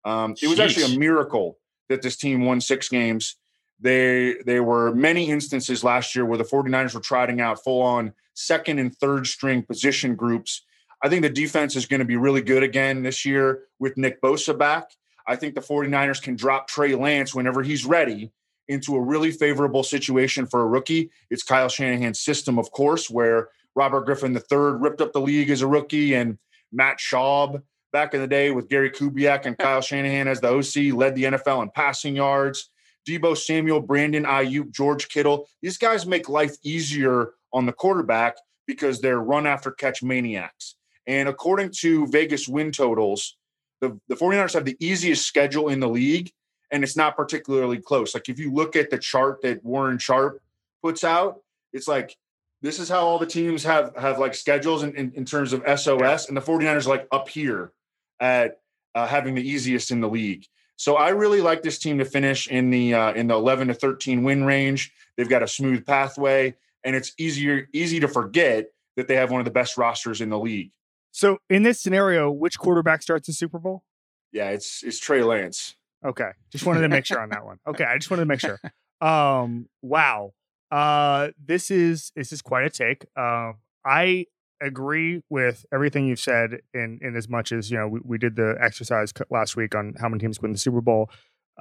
Um, it was actually a miracle that this team won six games. They there were many instances last year where the 49ers were trotting out full on second and third string position groups. I think the defense is going to be really good again this year with Nick Bosa back. I think the 49ers can drop Trey Lance whenever he's ready into a really favorable situation for a rookie. It's Kyle Shanahan's system, of course, where Robert Griffin III ripped up the league as a rookie and Matt Schaub back in the day with Gary Kubiak and Kyle Shanahan as the OC led the NFL in passing yards. Deebo Samuel, Brandon Aiyuk, George Kittle. These guys make life easier on the quarterback because they're run after catch maniacs. And according to Vegas win totals, the, the 49ers have the easiest schedule in the league, and it's not particularly close. Like if you look at the chart that Warren Sharp puts out, it's like this is how all the teams have have like schedules in, in, in terms of SOS, and the 49ers are like up here at uh, having the easiest in the league. So I really like this team to finish in the uh, in the 11 to 13 win range. They've got a smooth pathway, and it's easier easy to forget that they have one of the best rosters in the league. So in this scenario, which quarterback starts the Super Bowl? Yeah, it's it's Trey Lance. Okay. Just wanted to make sure on that one. Okay. I just wanted to make sure. Um, wow. Uh this is this is quite a take. Um I agree with everything you've said in in as much as, you know, we, we did the exercise last week on how many teams win the Super Bowl.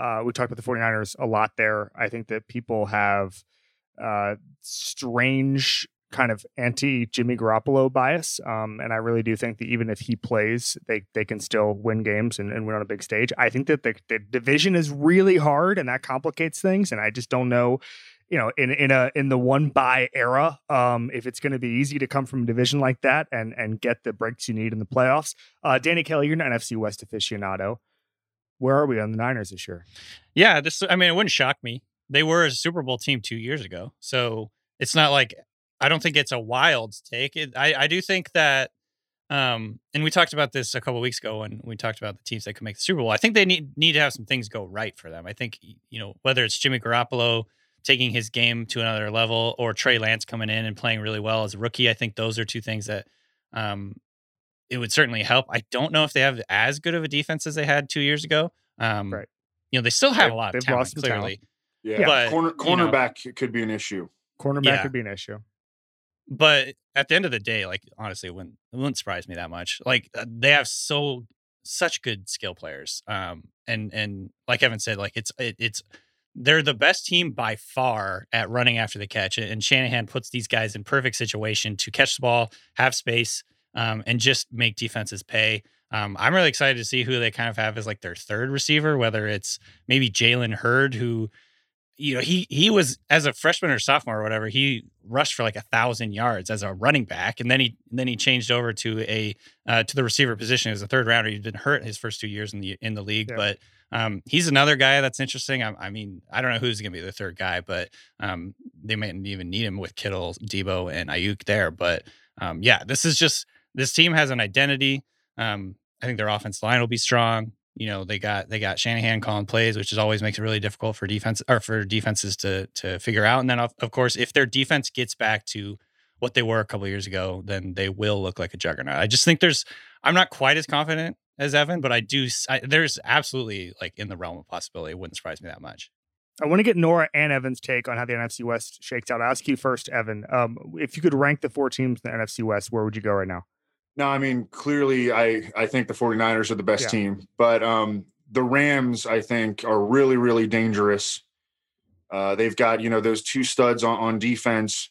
Uh we talked about the 49ers a lot there. I think that people have uh strange kind of anti Jimmy Garoppolo bias. Um, and I really do think that even if he plays, they they can still win games and, and win on a big stage. I think that the, the division is really hard and that complicates things. And I just don't know, you know, in in a in the one bye era, um, if it's going to be easy to come from a division like that and and get the breaks you need in the playoffs. Uh, Danny Kelly, you're an NFC West aficionado. Where are we on the Niners this year? Yeah, this. I mean, it wouldn't shock me. They were a Super Bowl team two years ago, so it's not like I don't think it's a wild take. It, I I do think that, um, and we talked about this a couple weeks ago when we talked about the teams that could make the Super Bowl. I think they need need to have some things go right for them. I think you know whether it's Jimmy Garoppolo taking his game to another level or Trey Lance coming in and playing really well as a rookie. I think those are two things that um, it would certainly help. I don't know if they have as good of a defense as they had two years ago. Um, Right. You know, they still have They- a lot of they've talent, lost some talent. Yeah, But, corner you know- cornerback could be an issue. Cornerback Yeah. could be an issue. But at the end of the day, like honestly, it wouldn't it wouldn't surprise me that much. Like uh, they have so such good skill players. Um, and and like Evan said, like it's it, it's they're the best team by far at running after the catch. And Shanahan puts these guys in perfect situation to catch the ball, have space, um, and just make defenses pay. Um, I'm really excited to see who they kind of have as like their third receiver, whether it's maybe Jalen Hurd, who, you know, he he was as a freshman or sophomore or whatever, he rushed for like a thousand yards as a running back, and then he then he changed over to a uh, to the receiver position as a third rounder. He'd been hurt his first two years in the in the league, Yeah. but um, he's another guy that's interesting. I, I mean, I don't know who's going to be the third guy, but um, they might even need him with Kittle, Deebo, and Aiyuk there. But um, yeah, this is just this team has an identity. Um, I think their offense line will be strong. You know, they got they got Shanahan calling plays, which is always makes it really difficult for defense or for defenses to to figure out. And then of, of course, if their defense gets back to what they were a couple years ago, then they will look like a juggernaut. I just think there's I'm not quite as confident as Evan, but I do s- I, there's absolutely like in the realm of possibility. It wouldn't surprise me that much. I want to get Nora and Evan's take on how the NFC West shakes out. I'll ask you first, Evan. Um, if you could rank the four teams in the NFC West, where would you go right now? No, I mean, clearly I I think the 49ers are the best Yeah. team, but um the Rams I think are really really dangerous. Uh they've got, you know, those two studs on, on defense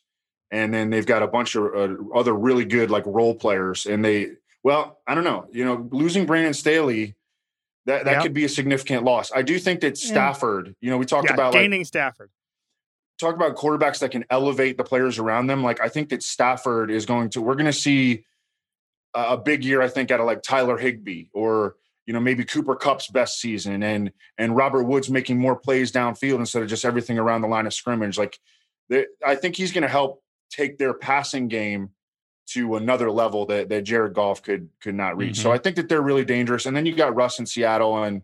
and then they've got a bunch of uh, other really good like role players. And they, well, I don't know, you know, losing Brandon Staley, that that Yeah. could be a significant loss. I do think that Stafford, you know, we talked yeah, about like gaining Stafford. talk about quarterbacks that can elevate the players around them. Like I think that Stafford is going to. We're going to see a, big year. I think out of like Tyler Higbee or you know maybe Cooper Kupp's best season and and Robert Woods making more plays downfield instead of just everything around the line of scrimmage. Like they, I think he's going to help take their passing game to another level that that Jared Goff could could not reach. So I think that they're really dangerous. And then you got Russ in Seattle and.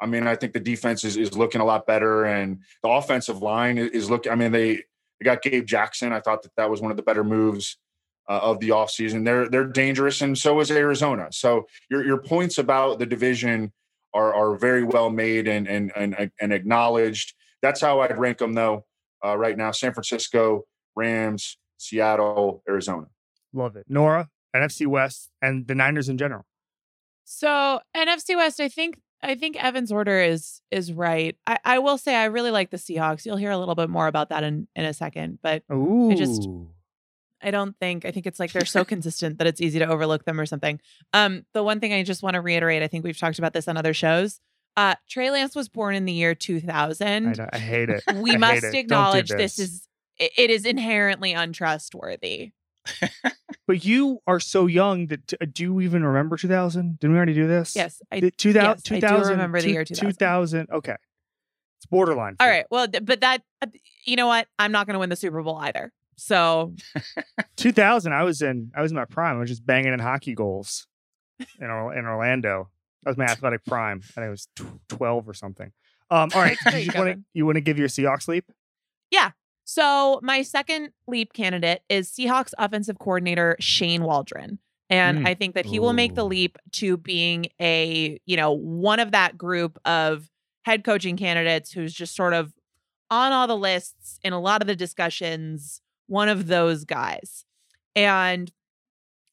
I mean, I think the defense is, is looking a lot better, and the offensive line is, is looking. I mean, they they got Gabe Jackson. I thought that that was one of the better moves uh, of the offseason. They're they're dangerous, and so is Arizona. So your your points about the division are are very well made and and and, and acknowledged. That's how I'd rank them, though. Uh, right now, San Francisco, Rams, Seattle, Arizona. Love it. Nora, NFC West, and the Niners in general. So NFC West, I think I think Evan's order is is right. I, I will say I really like the Seahawks. You'll hear a little bit more about that in, in a second, but Ooh. just- I don't think I think it's like they're so consistent that it's easy to overlook them or something. Um, the one thing I just want to reiterate, I think we've talked about this on other shows. Uh, Trey Lance was born in the year I, 2000. know- I hate it. We I must it. Don't acknowledge this. is it, it is inherently untrustworthy. But you are so young that uh, do you even remember 2000? Didn't we already do this? Yes, I The 2000, yes, I do 2000 remember the year 2000. 2000. Okay. It's borderline. All right. Well, but that uh, you know what? I'm not going to win the Super Bowl either. So 2000, I was in I was in my prime. I was just banging in hockey goals in in Orlando. That was my athletic prime. I think it was tw- 12 or something. Um, all right, you want to you want to give your Seahawks leap? So my second leap candidate is Seahawks offensive coordinator Shane Waldron. And Mm. I think that he will make the leap to being a, you know, one of that group of head coaching candidates who's just sort of on all the lists in a lot of the discussions, one of those guys. And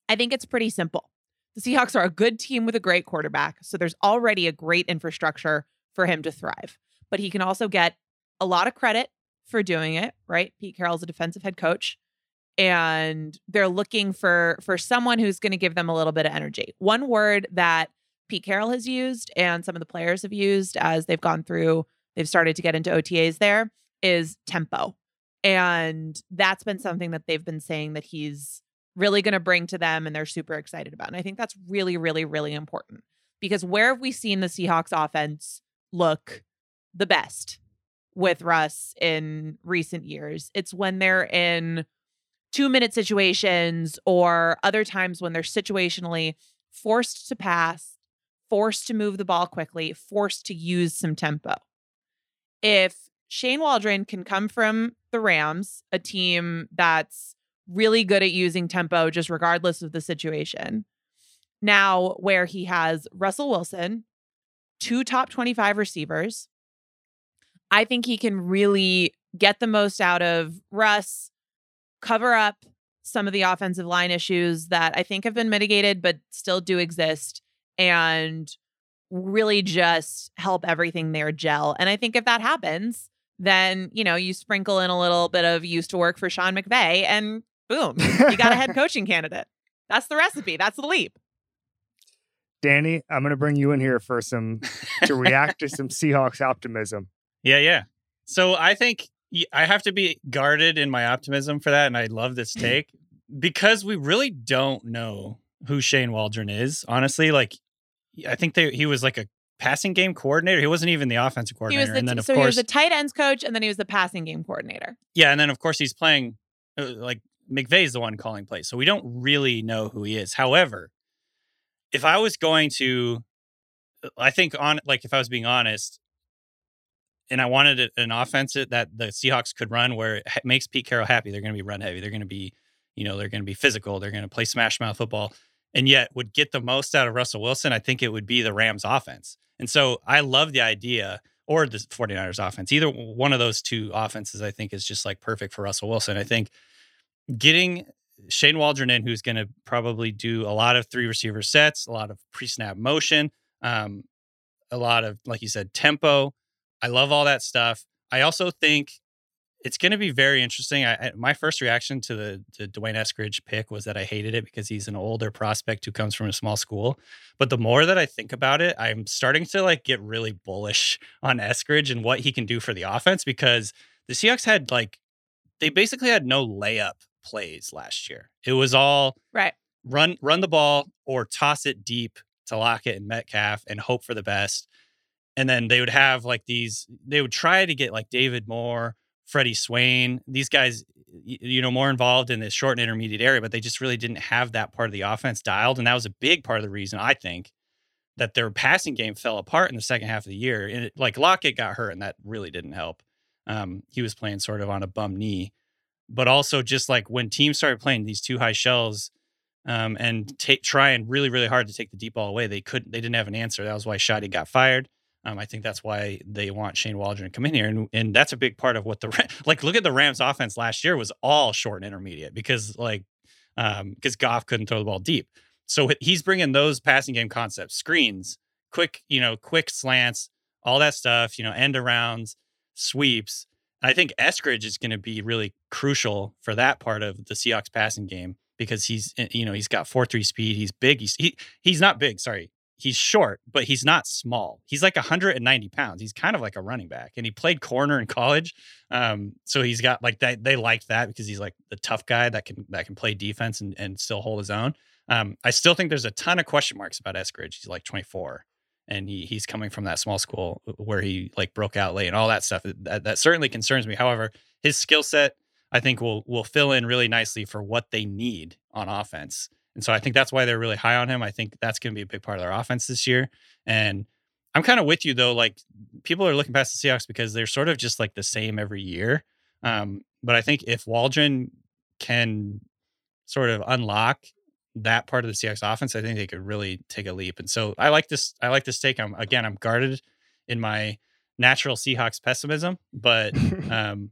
I think it's pretty simple. The Seahawks are a good team with a great quarterback. So there's already a great infrastructure for him to thrive. But he can also get a lot of credit for doing it, right? Pete Carroll's a defensive head coach and they're looking for for someone who's going to give them a little bit of energy. One word that Pete Carroll has used and some of the players have used as they've gone through, they've started to get into OTAs there is tempo. And that's been something that they've been saying that he's really going to bring to them and they're super excited about. And I think that's really really really important because where have we seen the Seahawks offense look the best? With Russ in recent years. It's when they're in two minute situations or other times when they're situationally forced to pass, forced to move the ball quickly, forced to use some tempo. If Shane Waldron can come from the Rams, a team that's really good at using tempo just regardless of the situation, now where he has Russell Wilson, two top 25 receivers, I think he can really get the most out of Russ, cover up some of the offensive line issues that I think have been mitigated but still do exist and really just help everything there gel. And I think if that happens, then, you know, you sprinkle in a little bit of used to work for Sean McVay and boom, you got a head coaching candidate. That's the recipe. That's the leap. Danny, I'm going to bring you in here for some to react to some Seahawks optimism. Yeah, yeah. So I think I have to be guarded in my optimism for that, and I love this take because we really don't know who Shane Waldron is. Honestly, like I think they, he was like a passing game coordinator. He wasn't even the offensive coordinator. the and then of so he was course, the tight ends coach and then he was the passing game coordinator. yeah, and then of course he's playing uh, like McVay's the one calling plays, so we don't really know who he is. However, if I was going to, I think on like if I was being honest, and I wanted an offense that the Seahawks could run where it makes Pete Carroll happy. They're going to be run heavy. They're going to be, you know, they're going to be physical. They're going to play smash mouth football, and yet would get the most out of Russell Wilson. I think it would be the Rams offense. And so I love the idea or the 49ers offense. Either one of those two offenses, I think, is just like perfect for Russell Wilson. I think getting Shane Waldron in, who's going to probably do a lot of three receiver sets, a lot of pre snap motion, um, a lot of, like you said, tempo. I love all that stuff. I also think it's going to be very interesting. I, I, my first reaction to the, the D'Wayne Eskridge pick was that I hated it because he's an older prospect who comes from a small school. But the more that I think about it, I'm starting to like get really bullish on Eskridge and what he can do for the offense because the Seahawks had like they basically had no layup plays last year. It was all Right. run run the ball or toss it deep to Lockett and Metcalf and hope for the best. And then they would have like these, they would try to get like David Moore, Freddie Swain, these guys, you know, more involved in this short and intermediate area, but they just really didn't have that part of the offense dialed. And that was a big part of the reason I think that their passing game fell apart in the second half of the year. And it, like Lockett got hurt, and that really didn't help. Um, he was playing sort of on a bum knee, but also just like when teams started playing these two high shells um, and trying really really hard to take the deep ball away, they couldn't. They didn't have an answer. That was why Schotty got fired. Um, I think that's why they want Shane Waldron to come in here, and and that's a big part of what the like. Look at the Rams' offense last year was all short and intermediate because like um because Goff couldn't throw the ball deep. So he's bringing those passing game concepts, screens, quick you know quick slants, all that stuff. You know end arounds, sweeps. I think Eskridge is going to be really crucial for that part of the Seahawks passing game because he's eh, you know he's got four three speed. He's big. He's he, he's not big. Sorry, he's short, but he's not small. He's like 190 pounds. He's kind of like a running back, and he played corner in college. Um, so he's got like that. They liked that because he's like the tough guy that can that can play defense and, and still hold his own. Um, I still think there's a ton of question marks about Eskridge. He's like 24, and he he's coming from that small school where he like broke out late and all that stuff. That, that certainly concerns me. However, his skill set I think will will fill in really nicely for what they need on offense. And so I think that's why they're really high on him. I think that's going to be a big part of their offense this year. And I'm kind of with you though. Like people are looking past the Seahawks because they're sort of just like the same every year. Um, but I think if Waldron can sort of unlock that part of the Seahawks offense, I think they could really take a leap. And so I like this. I like this take. I'm again, I'm guarded in my natural Seahawks pessimism, but um,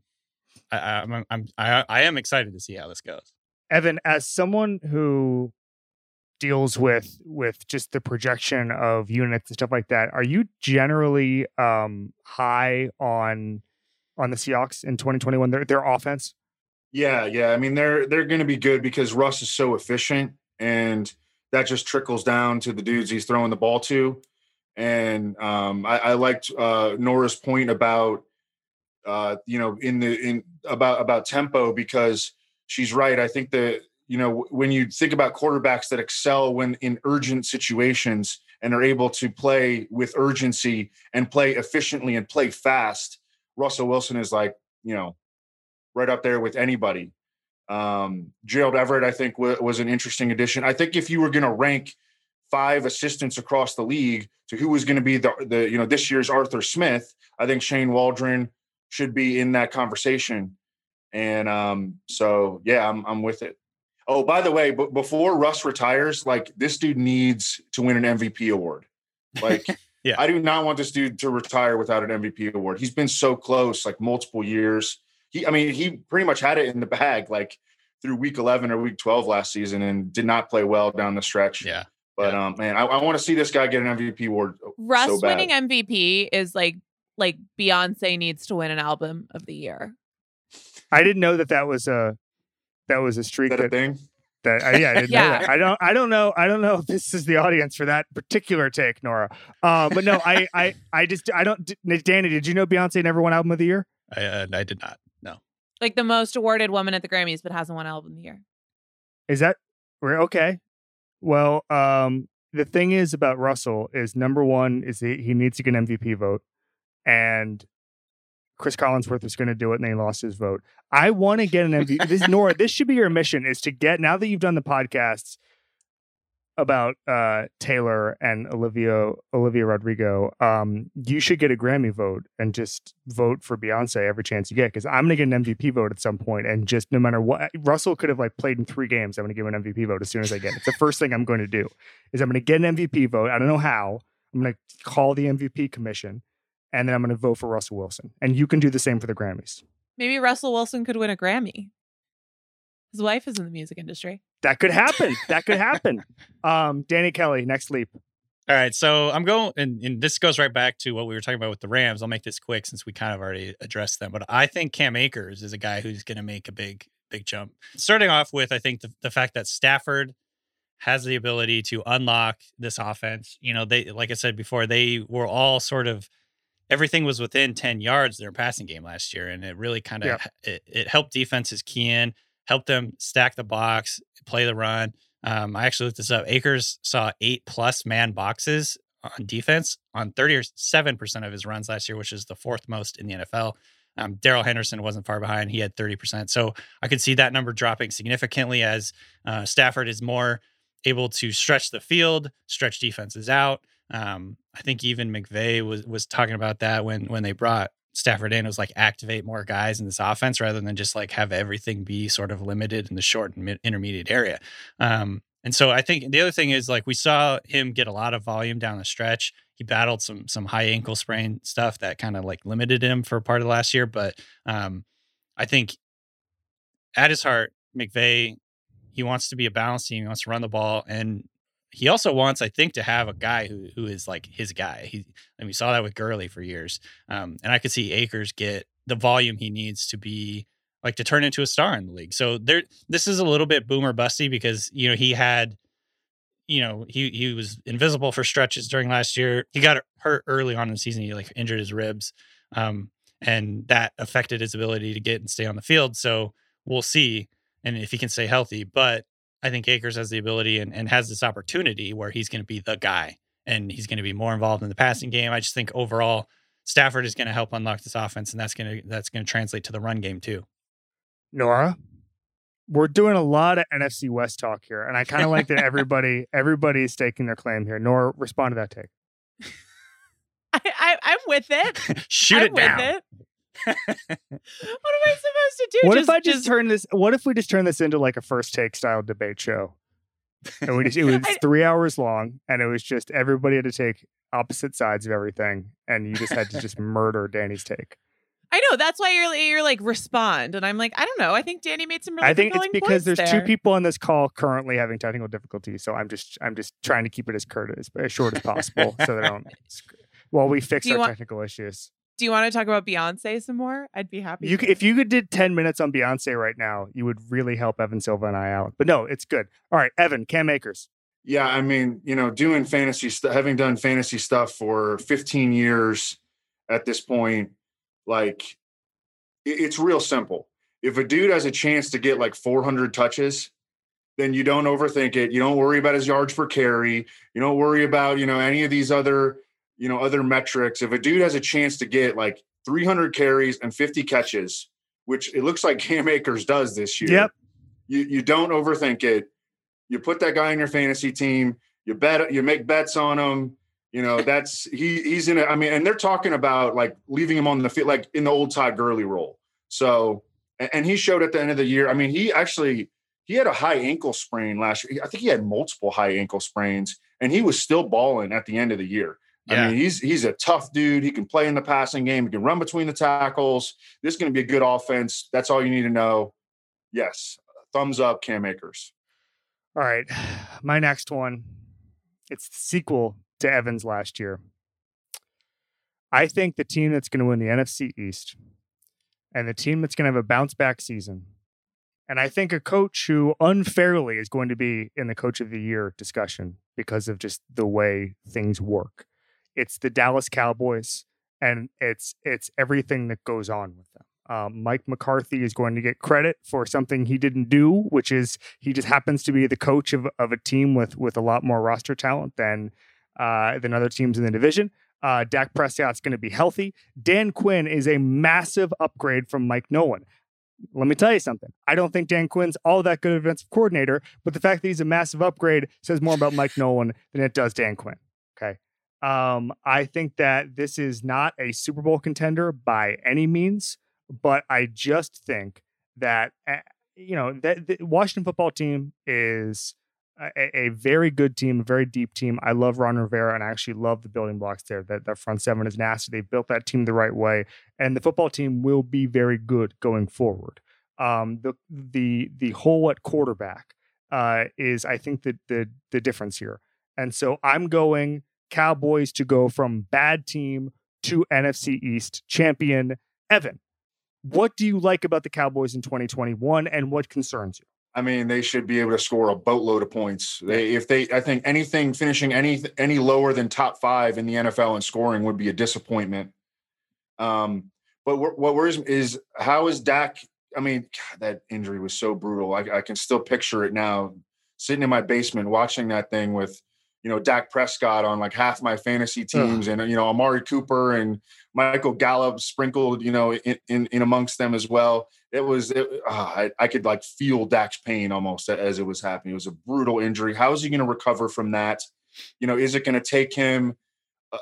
I, I'm, I'm I, I am excited to see how this goes. Evan, as someone who deals with with just the projection of units and stuff like that, are you generally um high on on the Seahawks in 2021 their their offense? Yeah, yeah. I mean, they're they're going to be good because Russ is so efficient, and that just trickles down to the dudes he's throwing the ball to. And um, I, I liked uh, Nora's point about uh, you know in the in about about tempo because she's right. I think that you know when you think about quarterbacks that excel when in urgent situations and are able to play with urgency and play efficiently and play fast, Russell Wilson is like you know right up there with anybody. Um, Gerald Everett, I think, w- was an interesting addition. I think if you were going to rank five assistants across the league to who was going to be the the you know this year's Arthur Smith, I think Shane Waldron should be in that conversation. And um, so yeah, I'm I'm with it. Oh, by the way, but before Russ retires, like this dude needs to win an MVP award. Like Yeah. I do not want this dude to retire without an MVP award. He's been so close, like multiple years. He, I mean, he pretty much had it in the bag, like through week 11 or week 12 last season, and did not play well down the stretch. Yeah. But um, man, I, I want to see this guy get an MVP award. Russ so bad. winning MVP is like like Beyonce needs to win an album of the year. I didn't know that that was a that was a Is streak that a thing? that I, yeah, I didn't know Yeah. that. I don't I don't know I don't know if this is the audience for that particular take, Nora. Uh, but no, I I I just I don't. d- Danny, did you know Beyonce never won album of the year? I, uh, I did not. No. Like the most awarded woman at the Grammys, but hasn't won album of the year. Is that we're okay? Well, um, the thing is about Russell is number one is he, he needs to get an MVP vote, and Cris Collinsworth was going to do it, and they lost his vote. I want to get an MVP. This Nora, this should be your mission: is to get now that you've done the podcasts about uh, Taylor and Olivia Olivia Rodrigo. Um, you should get a Grammy vote and just vote for Beyonce every chance you get because I'm going to get an MVP vote at some point, and just no matter what, Russell could have like played in three games. I'm going to give an MVP vote as soon as I get it. The first thing I'm going to do is I'm going to get an MVP vote. I don't know how. I'm going to call the MVP commission, and then I'm going to vote for Russell Wilson. And you can do the same for the Grammys. Maybe Russell Wilson could win a Grammy. His wife is in the music industry. That could happen. That could happen. Um, Danny Kelly, next leap. All right, so I'm going, and, and, this goes right back to what we were talking about with the Rams. I'll make this quick since we kind of already addressed them, but I think Cam Akers is a guy who's going to make a big, big jump. Starting off with, I think the, the fact that Stafford has the ability to unlock this offense. You know, they, like I said before, they were all sort of everything was within 10 yards their passing game last year, and it really kind of yeah. it, it helped defenses key in, helped them stack the box, play the run. Um, I actually looked this up. Akers saw eight plus man boxes on defense on 37% of his runs last year, which is the fourth most in the NFL. Um, Darrell Henderson wasn't far behind. He had 30%. So I could see that number dropping significantly as uh, Stafford is more able to stretch the field, stretch defenses out. Um, I think even McVay was was talking about that when when they brought Stafford in. It was like activate more guys in this offense rather than just like have everything be sort of limited in the short and mid- intermediate area. Um, and so I think the other thing is like we saw him get a lot of volume down the stretch. He battled some some high ankle sprain stuff that kind of like limited him for part of last year. But um, I think at his heart, McVay he wants to be a balanced team. He wants to run the ball, and he also wants, I think, to have a guy who who is like his guy. He and we saw that with Gurley for years. Um, and I could see Akers get the volume he needs to be like to turn into a star in the league. So there, this is a little bit boomer busty because you know he had, you know, he he was invisible for stretches during last year. He got hurt early on in the season. He like injured his ribs, um, and that affected his ability to get and stay on the field. So we'll see, and if he can stay healthy. But I think Akers has the ability and, and has this opportunity where he's going to be the guy and he's going to be more involved in the passing game. I just think overall Stafford is going to help unlock this offense and that's going to that's going to translate to the run game too. Nora, we're doing a lot of NFC West talk here and I kind of like that everybody everybody is staking their claim here. Nora, respond to that take. I, I am with it. Shoot I'm it down. It what am I supposed to do? What just, if I just, just, turn this? What if we just turn this into like a first take style debate show? And we just it was I, three hours long, and it was just everybody had to take opposite sides of everything, and you just had to just murder Danny's take. I know that's why you're you're like respond, and I'm like I don't know. I think Danny made some really. I think it's because there's there. two people on this call currently having technical difficulties, so I'm just I'm just trying to keep it as curt as as short as possible, so they don't. While we fix our want, technical issues. Do you want to talk about Beyonce some more? I'd be happy. You, if you could did 10 minutes on Beyonce right now, you would really help Evan Silva and I out. But no, it's good. All right, Evan, Cam Akers. Yeah, I mean, you know, doing fantasy stuff, having done fantasy stuff for 15 years at this point, like it's real simple. If a dude has a chance to get like 400 touches, then you don't overthink it. You don't worry about his yards per carry. You don't worry about, you know, any of these other you know, other metrics, if a dude has a chance to get like 300 carries and 50 catches, which it looks like Cam Akers does this year, yep. you, you don't overthink it. You put that guy in your fantasy team, you bet, you make bets on him. You know, that's he he's in it. I mean, and they're talking about like leaving him on the field, like in the old Todd Gurley role. So, and he showed at the end of the year. I mean, he actually he had a high ankle sprain last year. I think he had multiple high ankle sprains, and he was still balling at the end of the year. Yeah. I mean, he's he's a tough dude. He can play in the passing game. He can run between the tackles. This is going to be a good offense. That's all you need to know. Yes, thumbs up, Cam Akers. All right, my next one. It's the sequel to Evans last year. I think the team that's going to win the NFC East and the team that's going to have a bounce back season, and I think a coach who unfairly is going to be in the coach of the year discussion because of just the way things work it's the Dallas Cowboys, and it's it's everything that goes on with them. Um, Mike McCarthy is going to get credit for something he didn't do, which is he just happens to be the coach of, of a team with with a lot more roster talent than uh, than other teams in the division. Uh, Dak Prescott's going to be healthy. Dan Quinn is a massive upgrade from Mike Nolan. Let me tell you something. I don't think Dan Quinn's all that good of defensive coordinator, but the fact that he's a massive upgrade says more about Mike Nolan than it does Dan Quinn. Um, I think that this is not a Super Bowl contender by any means, but I just think that uh, you know that the Washington football team is a, a, very good team, a very deep team. I love Ron Rivera, and I actually love the building blocks there. That that front seven is nasty. They built that team the right way, and the football team will be very good going forward. Um, the the the hole at quarterback uh, is, I think, the the the difference here. And so I'm going Cowboys to go from bad team to NFC East champion. Evan, what do you like about the Cowboys in 2021 and what concerns you? I mean, they should be able to score a boatload of points. They, if they, I think anything finishing any any lower than top five in the NFL in scoring would be a disappointment. Um, but what worries me is how is Dak? I mean, God, that injury was so brutal. I, I, can still picture it now, sitting in my basement watching that thing with, you know, Dak Prescott on like half my fantasy teams, Ugh. and you know, Amari Cooper and Michael Gallup sprinkled, you know, in, in, in amongst them as well. It was, it, uh, I, I could like feel Dak's pain almost as it was happening. It was a brutal injury. How is he going to recover from that? You know, is it going to take him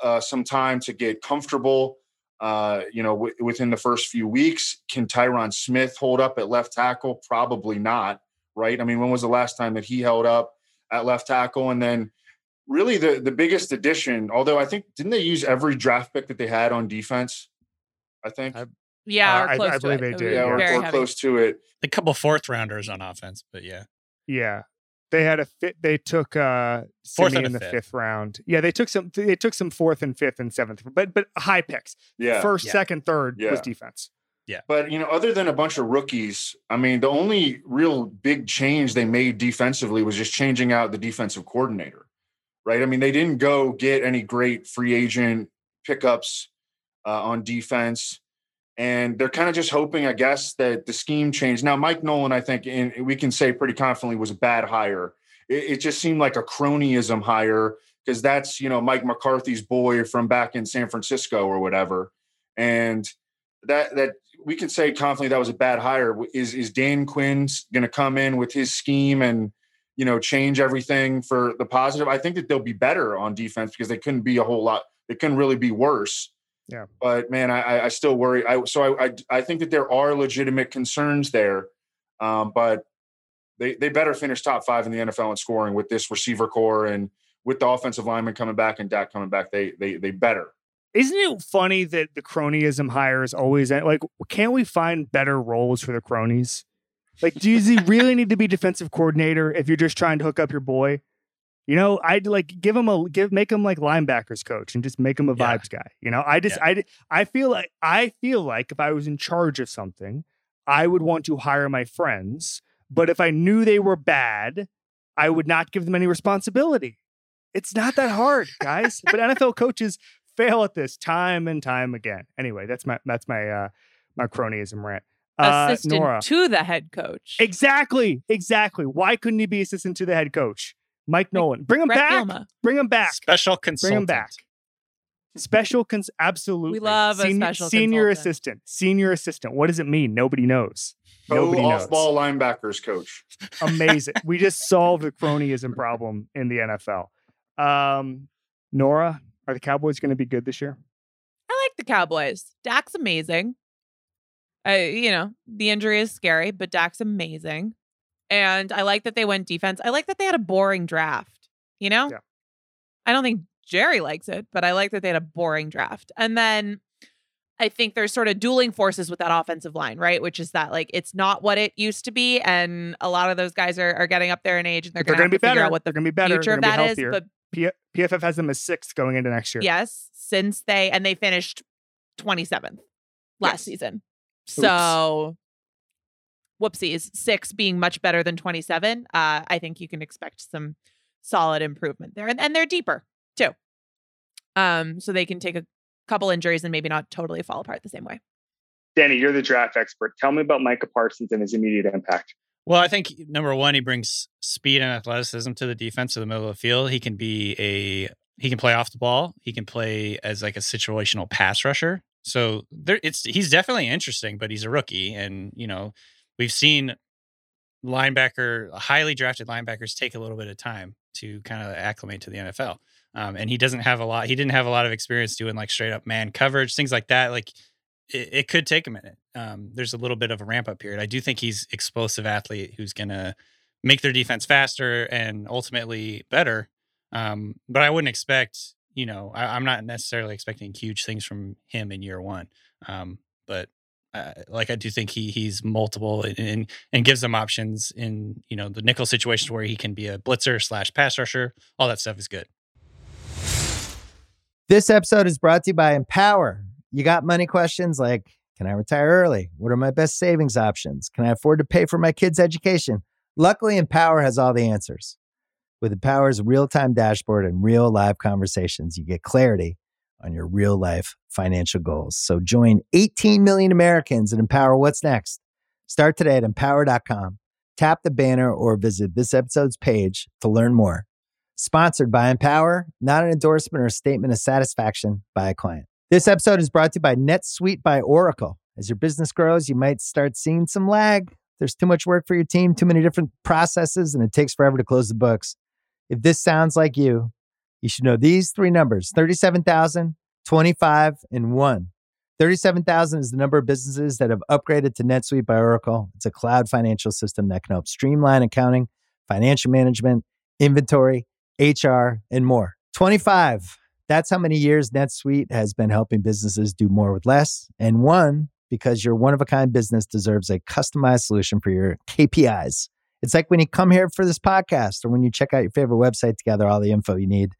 uh, some time to get comfortable? Uh, you know, w- within the first few weeks, can Tyron Smith hold up at left tackle? Probably not, right? I mean, when was the last time that he held up at left tackle? And then really the the biggest addition, although I think didn't they use every draft pick that they had on defense? I think. I, yeah, uh, I, I, believe it. they did. Yeah, we're, we're close to it. A couple fourth rounders on offense, but yeah. Yeah. They had a fit. They took uh fourth in the fifth. fifth. round. Yeah, they took some. They took some fourth and fifth and seventh, but but high picks. Yeah, first, yeah. second, third yeah. was defense. Yeah, but you know, other than a bunch of rookies, I mean, the only real big change they made defensively was just changing out the defensive coordinator right? I mean, they didn't go get any great free agent pickups uh, on defense. And they're kind of just hoping, I guess, that the scheme changed. Now, Mike Nolan, I think, and we can say pretty confidently, was a bad hire. It, it just seemed like a cronyism hire because that's, you know, Mike McCarthy's boy from back in San Francisco or whatever. And that that we can say confidently that was a bad hire. Is is Dan Quinn's going to come in with his scheme and you know, change everything for the positive. I think that they'll be better on defense because they couldn't be a whole lot. They couldn't really be worse. Yeah. But man, I, I still worry. I so I, I, I think that there are legitimate concerns there, um, but they they better finish top five in the NFL in scoring with this receiver corps and with the offensive lineman coming back and Dak coming back. They they they better. Isn't it funny that the cronyism hires always like? Can't we find better roles for the cronies? Like, does he really need to be defensive coordinator if you're just trying to hook up your boy? You know, I'd like give him a give make him like linebackers coach and just make him a yeah. vibes guy. You know, I just yeah. I I feel like I feel like if I was in charge of something, I would want to hire my friends, but if I knew they were bad, I would not give them any responsibility. It's not that hard, guys. but NFL coaches fail at this time and time again. Anyway, that's my that's my uh my cronyism rant. Uh, assistant Nora. to the head coach. Exactly. Exactly. Why couldn't he be assistant to the head coach? Mike Nolan. Bring him Brett back. Bielema. Bring him back. Special consultant. Bring him back. Special cons absolutely. We love a special senior consultant. assistant. Senior assistant. What does it mean? Nobody knows. Pro Nobody knows. off-ball linebackers coach. Amazing. we just solved the cronyism problem in the NFL. Um, Nora, are the Cowboys going to be good this year? I like the Cowboys. Dak's amazing. Uh, you know, the injury is scary, but Dak's amazing. And I like that they went defense. I like that they had a boring draft, you know? Yeah. I don't think Jerry likes it, but I like that they had a boring draft. And then I think there's sort of dueling forces with that offensive line, right? Which is that like it's not what it used to be, and a lot of those guys are, are getting up there in age, and they're, they're going to be better. out what the they're going to be better. future of that is. But P- PFF has them as sixth going into next year. Yes, since they and they finished 27th last yes. season. So, whoopsies, six being much better than 27. Uh, I think you can expect some solid improvement there. And, and they're deeper too. Um, so they can take a couple injuries and maybe not totally fall apart the same way. Danny, you're the draft expert. Tell me about Micah Parsons and his immediate impact. Well, I think number one, he brings speed and athleticism to the defense of the middle of the field. He can be a he can play off the ball. He can play as like a situational pass rusher. So there, it's he's definitely interesting, but he's a rookie, and you know we've seen linebacker, highly drafted linebackers take a little bit of time to kind of acclimate to the NFL. Um, and he doesn't have a lot. He didn't have a lot of experience doing like straight up man coverage, things like that. Like it, it could take a minute. Um, there's a little bit of a ramp up period. I do think he's explosive athlete who's gonna make their defense faster and ultimately better. Um, but I wouldn't expect you know, I, am not necessarily expecting huge things from him in year one. Um, but uh, like I do think he he's multiple and, and, and gives them options in you know the nickel situations where he can be a blitzer slash pass rusher. All that stuff is good. This episode is brought to you by Empower. You got money questions like Can I retire early? What are my best savings options? Can I afford to pay for my kids' education? Luckily, Empower has all the answers. With Empower's real time dashboard and real live conversations, you get clarity on your real life financial goals. So join 18 million Americans and empower what's next. Start today at empower.com. Tap the banner or visit this episode's page to learn more. Sponsored by Empower, not an endorsement or a statement of satisfaction by a client. This episode is brought to you by NetSuite by Oracle. As your business grows, you might start seeing some lag. There's too much work for your team, too many different processes, and it takes forever to close the books. If this sounds like you, you should know these three numbers 37,000, 25, and 1. 37,000 is the number of businesses that have upgraded to NetSuite by Oracle. It's a cloud financial system that can help streamline accounting, financial management, inventory, HR, and more. 25, that's how many years NetSuite has been helping businesses do more with less. And one, because your one of a kind business deserves a customized solution for your KPIs. It's like when you come here for this podcast or when you check out your favorite website to gather all the info you need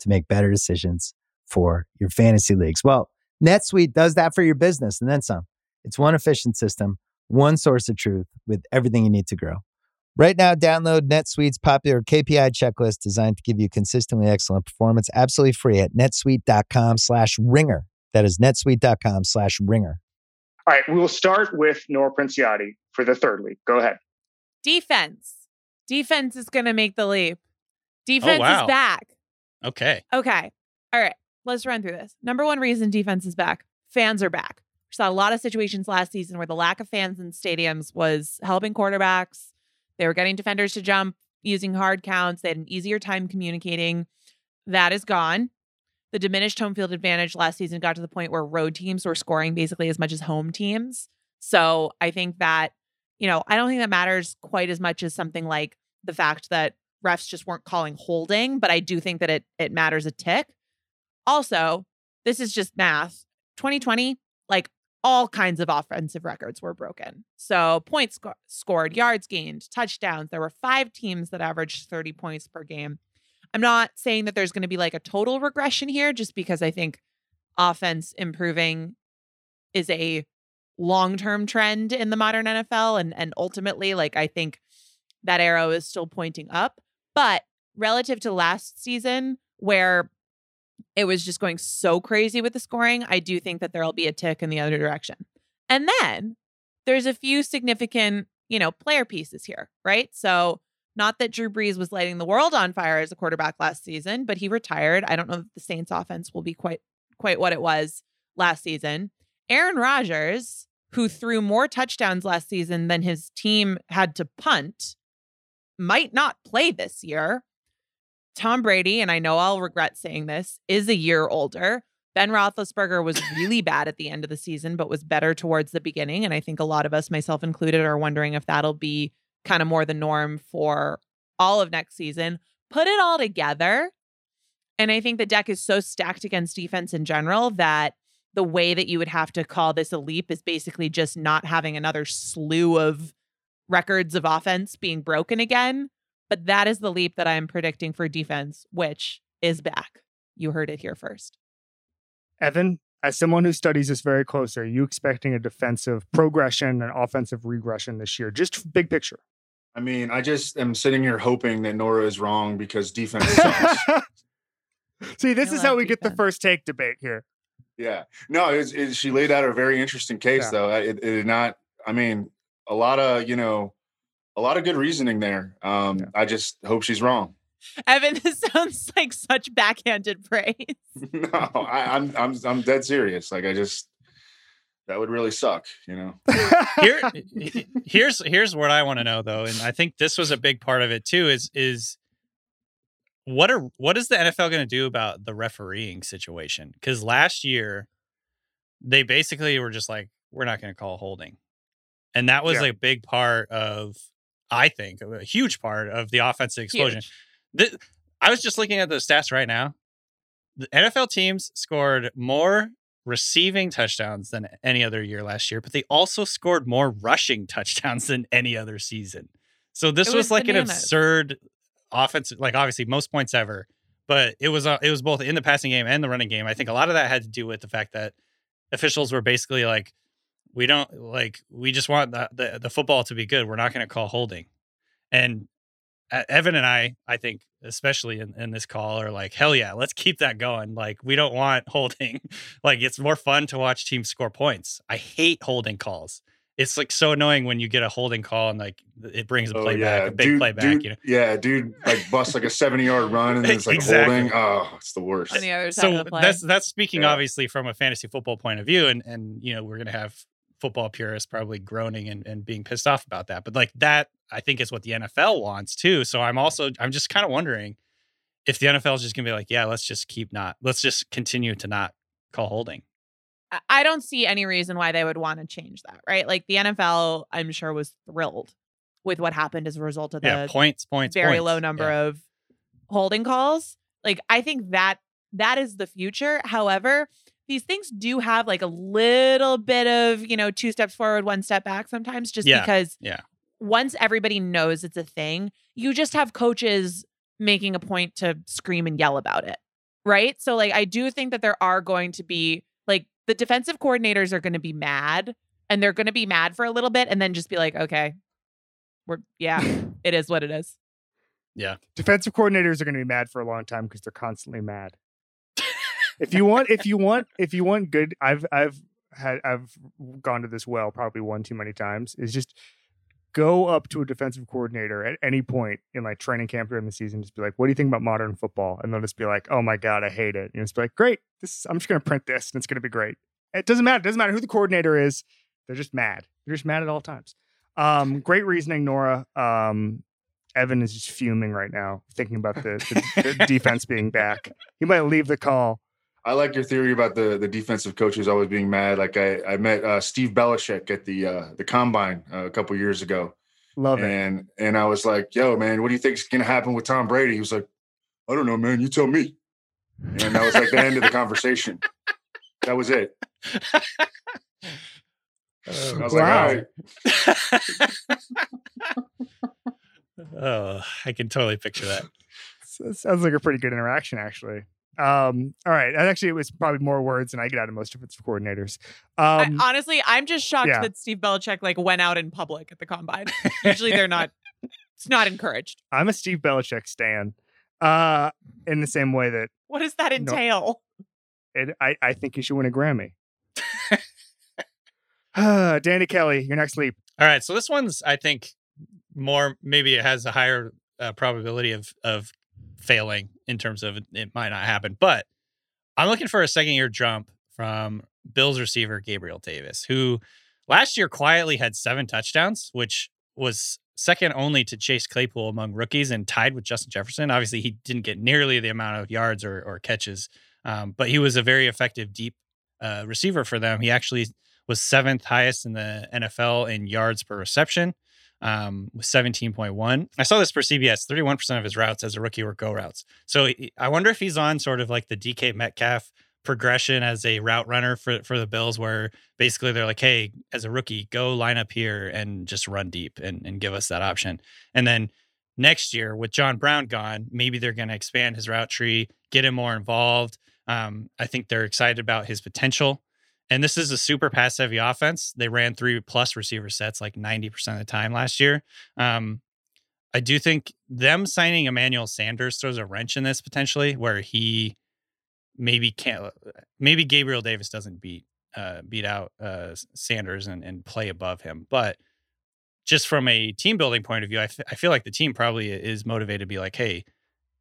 to make better decisions for your fantasy leagues. Well, NetSuite does that for your business and then some. It's one efficient system, one source of truth with everything you need to grow. Right now, download NetSuite's popular KPI checklist designed to give you consistently excellent performance absolutely free at netsuite.com slash ringer. That is netsuite.com slash ringer. All right, we will start with Nora Princiotti for the third league. Go ahead. Defense. Defense is going to make the leap. Oh, defense wow. is back. Okay. Okay. All right. Let's run through this. Number one reason defense is back fans are back. We saw a lot of situations last season where the lack of fans in stadiums was helping quarterbacks. They were getting defenders to jump using hard counts. They had an easier time communicating. That is gone. The diminished home field advantage last season got to the point where road teams were scoring basically as much as home teams. So I think that, you know, I don't think that matters quite as much as something like the fact that refs just weren't calling holding, but I do think that it it matters a tick. Also, this is just math. 2020, like all kinds of offensive records were broken. So points sco- scored, yards gained, touchdowns. There were five teams that averaged 30 points per game. I'm not saying that there's going to be like a total regression here, just because I think offense improving is a long-term trend in the modern NFL. And and ultimately, like I think that arrow is still pointing up. But relative to last season, where it was just going so crazy with the scoring, I do think that there'll be a tick in the other direction. And then there's a few significant, you know, player pieces here, right? So, not that Drew Brees was lighting the world on fire as a quarterback last season, but he retired. I don't know if the Saints offense will be quite quite what it was last season. Aaron Rodgers, who threw more touchdowns last season than his team had to punt, might not play this year. Tom Brady, and I know I'll regret saying this, is a year older. Ben Roethlisberger was really bad at the end of the season, but was better towards the beginning. And I think a lot of us, myself included, are wondering if that'll be kind of more the norm for all of next season. Put it all together. And I think the deck is so stacked against defense in general that the way that you would have to call this a leap is basically just not having another slew of records of offense being broken again. But that is the leap that I am predicting for defense, which is back. You heard it here first. Evan, as someone who studies this very closely, are you expecting a defensive progression and offensive regression this year? Just big picture. I mean, I just am sitting here hoping that Nora is wrong because defense sucks. See, this I is how love we get the first take debate here. Yeah. No, it's, it's, she laid out a very interesting case, Yeah. though. It, it did not, I mean, a lot of, you know, a lot of good reasoning there. Um, Yeah. I just hope she's wrong. Evan, this sounds like such backhanded praise. no, I, I'm, I'm, I'm dead serious. Like, I just, that would really suck, you know? Here, here's here's what I want to know though, and I think this was a big part of it too. Is is what are what is the NFL going to do about the refereeing situation? Because last year they basically were just like, we're not going to call holding, and that was Yeah. a big part of, I think, a huge part of the offensive explosion. I was just looking at the stats right now. The NFL teams scored more receiving touchdowns than any other year last year, but they also scored more rushing touchdowns than any other season. So this It was, was like an absurd offensive, like obviously most points ever, but it was uh, it was both in the passing game and the running game. I think a lot of that had to do with the fact that officials were basically like, we don't like we just want the the, the football to be good. We're not going to call holding, and uh, Evan and I, I think especially in, in this call, are like, hell yeah, let's keep that going. Like we don't want holding. like it's more fun to watch teams score points. I hate holding calls it's like so annoying when you get a holding call and like it brings a Oh, play yeah. back, a big dude, play back. dude- you know, Yeah, dude, like bust like a seventy yard run and then it's like Exactly. holding. Oh, it's the worst. on the other side so of the play. that's that's speaking Yeah. obviously from a fantasy football point of view, and and you know we're gonna have football purists probably groaning and, and being pissed off about that, but like that I think is what the NFL wants too. So I'm also I'm just kind of wondering if the NFL is just gonna be like, yeah, let's just keep not, let's just continue to not call holding. I- don't see any reason why they would want to change that, right? Like the NFL, I'm sure was thrilled with what happened as a result of the yeah, points, points, very points. low number Yeah. of holding calls. Like I think that that is the future. However, these things do have like a little bit of, you know, two steps forward, one step back sometimes just Yeah, because yeah. once everybody knows it's a thing, you just have coaches making a point to scream and yell about it. Right? So like I do think that there are going to be the defensive coordinators are going to be mad and they're going to be mad for a little bit and then just be like, "Okay, we're yeah, it is what it is." Yeah. Defensive coordinators are going to be mad for a long time because they're constantly mad. if you want, if you want, if you want good, I've I've had I've gone to this well probably one too many times. Is just go up to a defensive coordinator at any point in like training camp during the season. Just be like, "What do you think about modern football?" And they'll just be like, "Oh my god, I hate it." And be like, "Great, this I'm just going to print this and it's going to be great." It doesn't matter. It doesn't matter who the coordinator is. They're just mad. They're just mad at all times. Um, great reasoning, Nora. Um, Evan is just fuming right now, thinking about the, the, the defense being back. He might leave the call. I like your theory about the the defensive coaches always being mad. Like I I met uh, Steve Belichick at the uh, the combine uh, a couple years ago, Love it. and and I was like, "Yo, man, what do you think's gonna happen with Tom Brady?" He was like, "I don't know, man. You tell me." And that was like the end of the conversation. That was it. I was Wow. like, "All right." oh, I can totally picture that. It sounds like a pretty good interaction, actually. Um, all right. And Actually, it was probably more words than I get out of most defensive coordinators. I- Um, honestly, I'm just shocked yeah. that Steve Belichick like went out in public at the combine. Usually they're not it's not encouraged. I'm a Steve Belichick stan. Uh, in the same way that What does that entail? it, I, I think you should win a Grammy. Danny Kelly, your next leap. All right, so this one's I think more maybe it has a higher uh, probability of of failing in terms of it, might not happen, but I'm looking for a second year jump from Bills receiver Gabriel Davis, who last year quietly had seven touchdowns, which was second only to Chase Claypool among rookies and tied with Justin Jefferson. Obviously, he didn't get nearly the amount of yards or, or catches, um, but he was a very effective deep uh, receiver for them. He actually was seventh highest in the NFL in yards per reception um, with 17.1. I saw this for CBS 31% of his routes as a rookie were go routes. So I wonder if he's on sort of like the DK Metcalf progression as a route runner for, for the Bills, where basically they're like, hey, as a rookie, go line up here and just run deep and, and give us that option. And then next year, with John Brown gone, maybe they're going to expand his route tree, get him more involved. Um, I think they're excited about his potential. And this is a super pass heavy offense. They ran three plus receiver sets like 90% of the time last year. Um, I do think them signing Emmanuel Sanders throws a wrench in this potentially, where he maybe can't, maybe Gabriel Davis doesn't beat uh, beat out uh, Sanders and, and play above him. But just from a team building point of view, I, f- I feel like the team probably is motivated to be like, hey,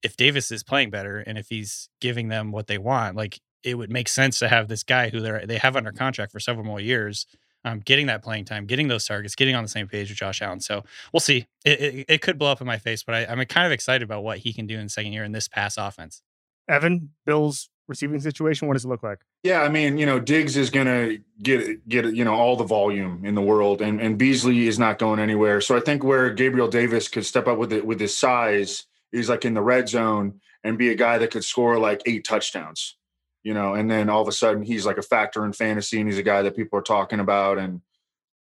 if Davis is playing better and if he's giving them what they want, like it would make sense to have this guy who they they have under contract for several more years, um, getting that playing time, getting those targets, getting on the same page with Josh Allen. So we'll see. It, it, it could blow up in my face, but I, I'm kind of excited about what he can do in the second year in this pass offense. Evan, Bill's receiving situation. What does it look like? Yeah, I mean, you know, Diggs is gonna get get you know all the volume in the world, and and Beasley is not going anywhere. So I think where Gabriel Davis could step up with it with his size is like in the red zone and be a guy that could score like eight touchdowns, you know, and then all of a sudden he's like a factor in fantasy, and he's a guy that people are talking about. And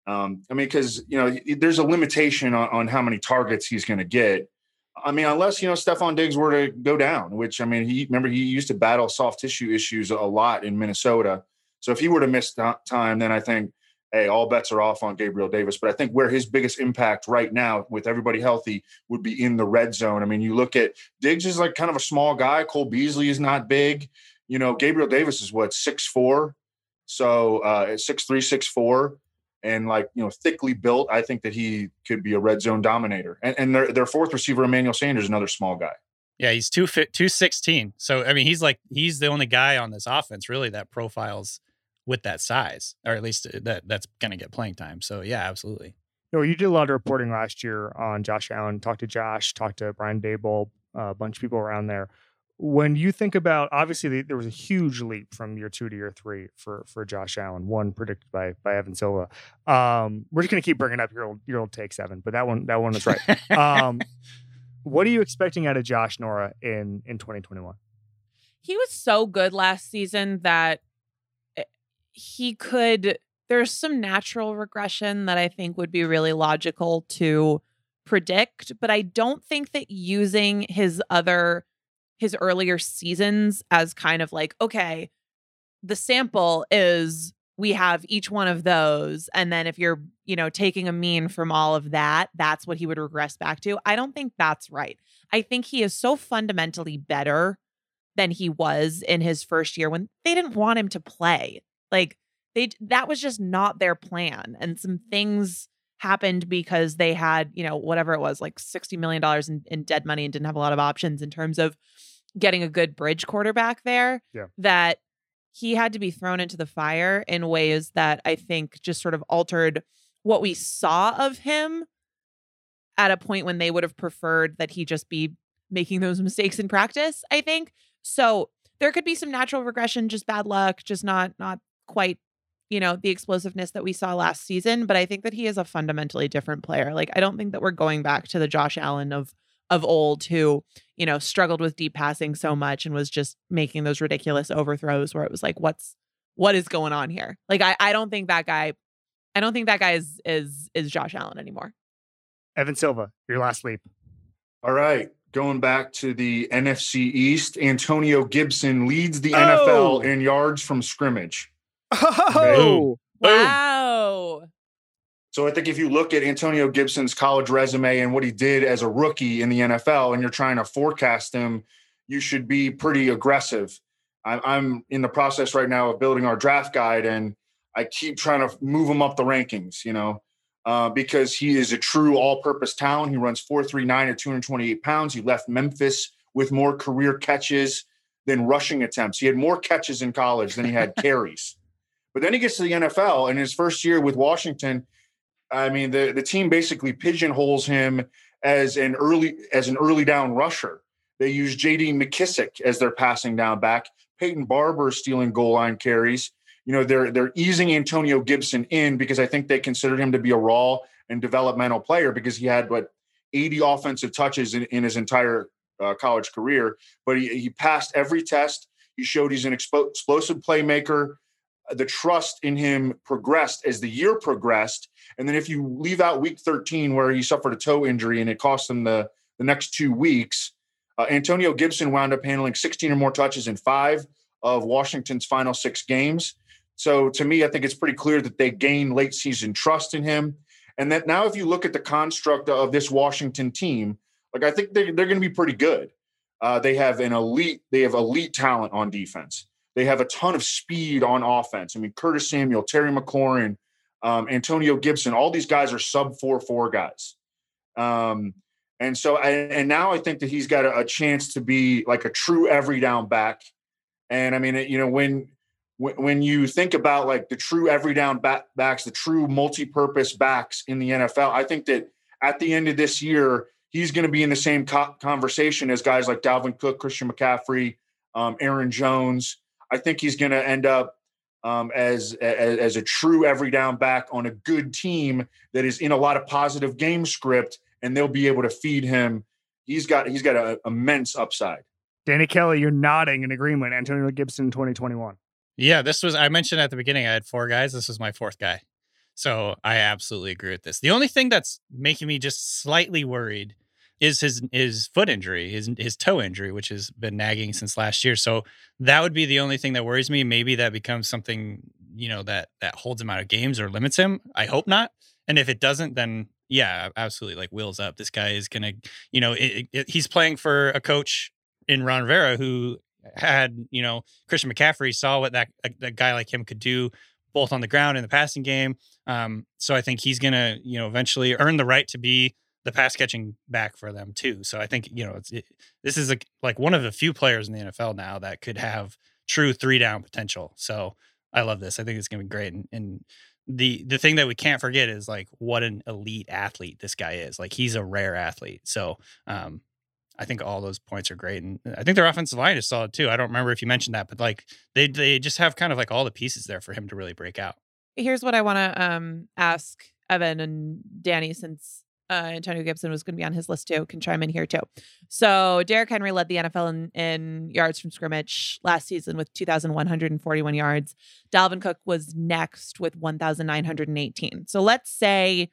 um, I mean, because you know, there's a limitation on, on how many targets he's going to get. I mean, unless you know Stefon Diggs were to go down, which I mean, he remember he used to battle soft tissue issues a lot in Minnesota. So if he were to miss time, then I think hey, all bets are off on Gabriel Davis. But I think where his biggest impact right now, with everybody healthy, would be in the red zone. I mean, you look at Diggs is like kind of a small guy. Cole Beasley is not big. You know, Gabriel Davis is what six four, so uh, six three, six four and like you know thickly built. I think that he could be a red zone dominator. And, and their their fourth receiver, Emmanuel Sanders, another small guy. Yeah, he's two fit two sixteen. So I mean, he's like he's the only guy on this offense really that profiles with that size, or at least uh, that that's going to get playing time. So yeah, absolutely. You know, you did a lot of reporting last year on Josh Allen. Talked to Josh, talked to Brian Daboll, a bunch of people around there when you think about obviously there was a huge leap from year two to year three for for Josh Allen, one predicted by by Evan Silva. Um, we're just gonna keep bringing up your old your old take seven, but that one that one is right. um, what are you expecting out of Josh Nora in in 2021? He was so good last season that eh, he could. There's some natural regression that I think would be really logical to predict, but I don't think that using his other his earlier seasons as kind of like, okay, the sample is we have each one of those. And then if you're, you know, taking a mean from all of that, that's what he would regress back to. I don't think that's right. I think he is so fundamentally better than he was in his first year when they didn't want him to play. Like they that was just not their plan. And some things happened because they had, you know, whatever it was, like $60 million in, in dead money and didn't have a lot of options in terms of getting a good bridge quarterback there yeah. that he had to be thrown into the fire in ways that I think just sort of altered what we saw of him at a point when they would have preferred that he just be making those mistakes in practice, I think. So there could be some natural regression, just bad luck, just not not quite, you know, the explosiveness that we saw last season. But I think that he is a fundamentally different player. Like I don't think that we're going back to the Josh Allen of of old who, you know, struggled with deep passing so much and was just making those ridiculous overthrows where it was like, what's what is going on here? Like I, I don't think that guy I don't think that guy is is is Josh Allen anymore. Evan Silva, your last leap. All right. Going back to the NFC East, Antonio Gibson leads the oh. NFL in yards from scrimmage. Oh, wow. So I think if you look at Antonio Gibson's college resume and what he did as a rookie in the NFL, and you're trying to forecast him, you should be pretty aggressive. I'm in the process right now of building our draft guide, and I keep trying to move him up the rankings. You know, uh, because he is a true all-purpose talent. He runs 4.39 at 228 pounds. He left Memphis with more career catches than rushing attempts. He had more catches in college than he had carries. But then he gets to the NFL, and his first year with Washington I mean, the the team basically pigeonholes him as an early as an early down rusher. They use J.D. McKissick as their passing down back. Peyton Barber stealing goal line carries. You know, they're they're easing Antonio Gibson in because I think they considered him to be a raw and developmental player because he had what 80 offensive touches in, in his entire uh, college career. But he, he passed every test. He showed he's an expo- explosive playmaker the trust in him progressed as the year progressed. And then if you leave out week 13, where he suffered a toe injury and it cost him the, the next two weeks, uh, Antonio Gibson wound up handling 16 or more touches in five of Washington's final six games. So to me, I think it's pretty clear that they gained late season trust in him. And that now, if you look at the construct of this Washington team, like I think they're, they're going to be pretty good. Uh, they have an elite, they have elite talent on defense. They have a ton of speed on offense. I mean, Curtis Samuel, Terry McLaurin, um, Antonio Gibson, all these guys are sub four four guys. Um, and so, and, and now I think that he's got a, a, chance to be like a true every down back. And I mean, you know, when when you think about like the true every down back, backs, the true multi-purpose backs in the NFL, I think that at the end of this year, he's going to be in the same co- conversation as guys like Dalvin Cook, Christian McCaffrey, um, Aaron Jones. I think he's going to end up um, as, as, as a true every down back on a good team that is in a lot of positive game script, and they'll be able to feed him. He's got he's got an immense upside. Danny Kelly, you're nodding in agreement. Antonio Gibson, 2021. Yeah, this was I mentioned at the beginning. I had four guys. This was my fourth guy, so I absolutely agree with this. The only thing that's making me just slightly worried is his his foot injury, his his toe injury, which has been nagging since last year. So that would be the only thing that worries me. Maybe that becomes something you know that that holds him out of games or limits him. I hope not. And if it doesn't, then yeah, absolutely. Like wheels up. This guy is gonna, you know, it, it, he's playing for a coach in Ron Rivera who had you know Christian McCaffrey saw what that a, a guy like him could do both on the ground in the passing game. Um, so I think he's gonna you know eventually earn the right to be the pass catching back for them too. So I think you know it's it, this is a, like one of the few players in the NFL now that could have true three down potential. So I love this. I think it's gonna be great. And, and the the thing that we can't forget is like what an elite athlete this guy is. Like he's a rare athlete. So um, I think all those points are great, and I think their offensive line is solid too. I don't remember if you mentioned that, but like they they just have kind of like all the pieces there for him to really break out. Here's what I want to um, ask Evan and Danny, since uh, Antonio Gibson was going to be on his list too, can chime in here too. So Derrick Henry led the NFL in, in yards from scrimmage last season with 2,141 yards. Dalvin Cook was next with 1,918. So let's say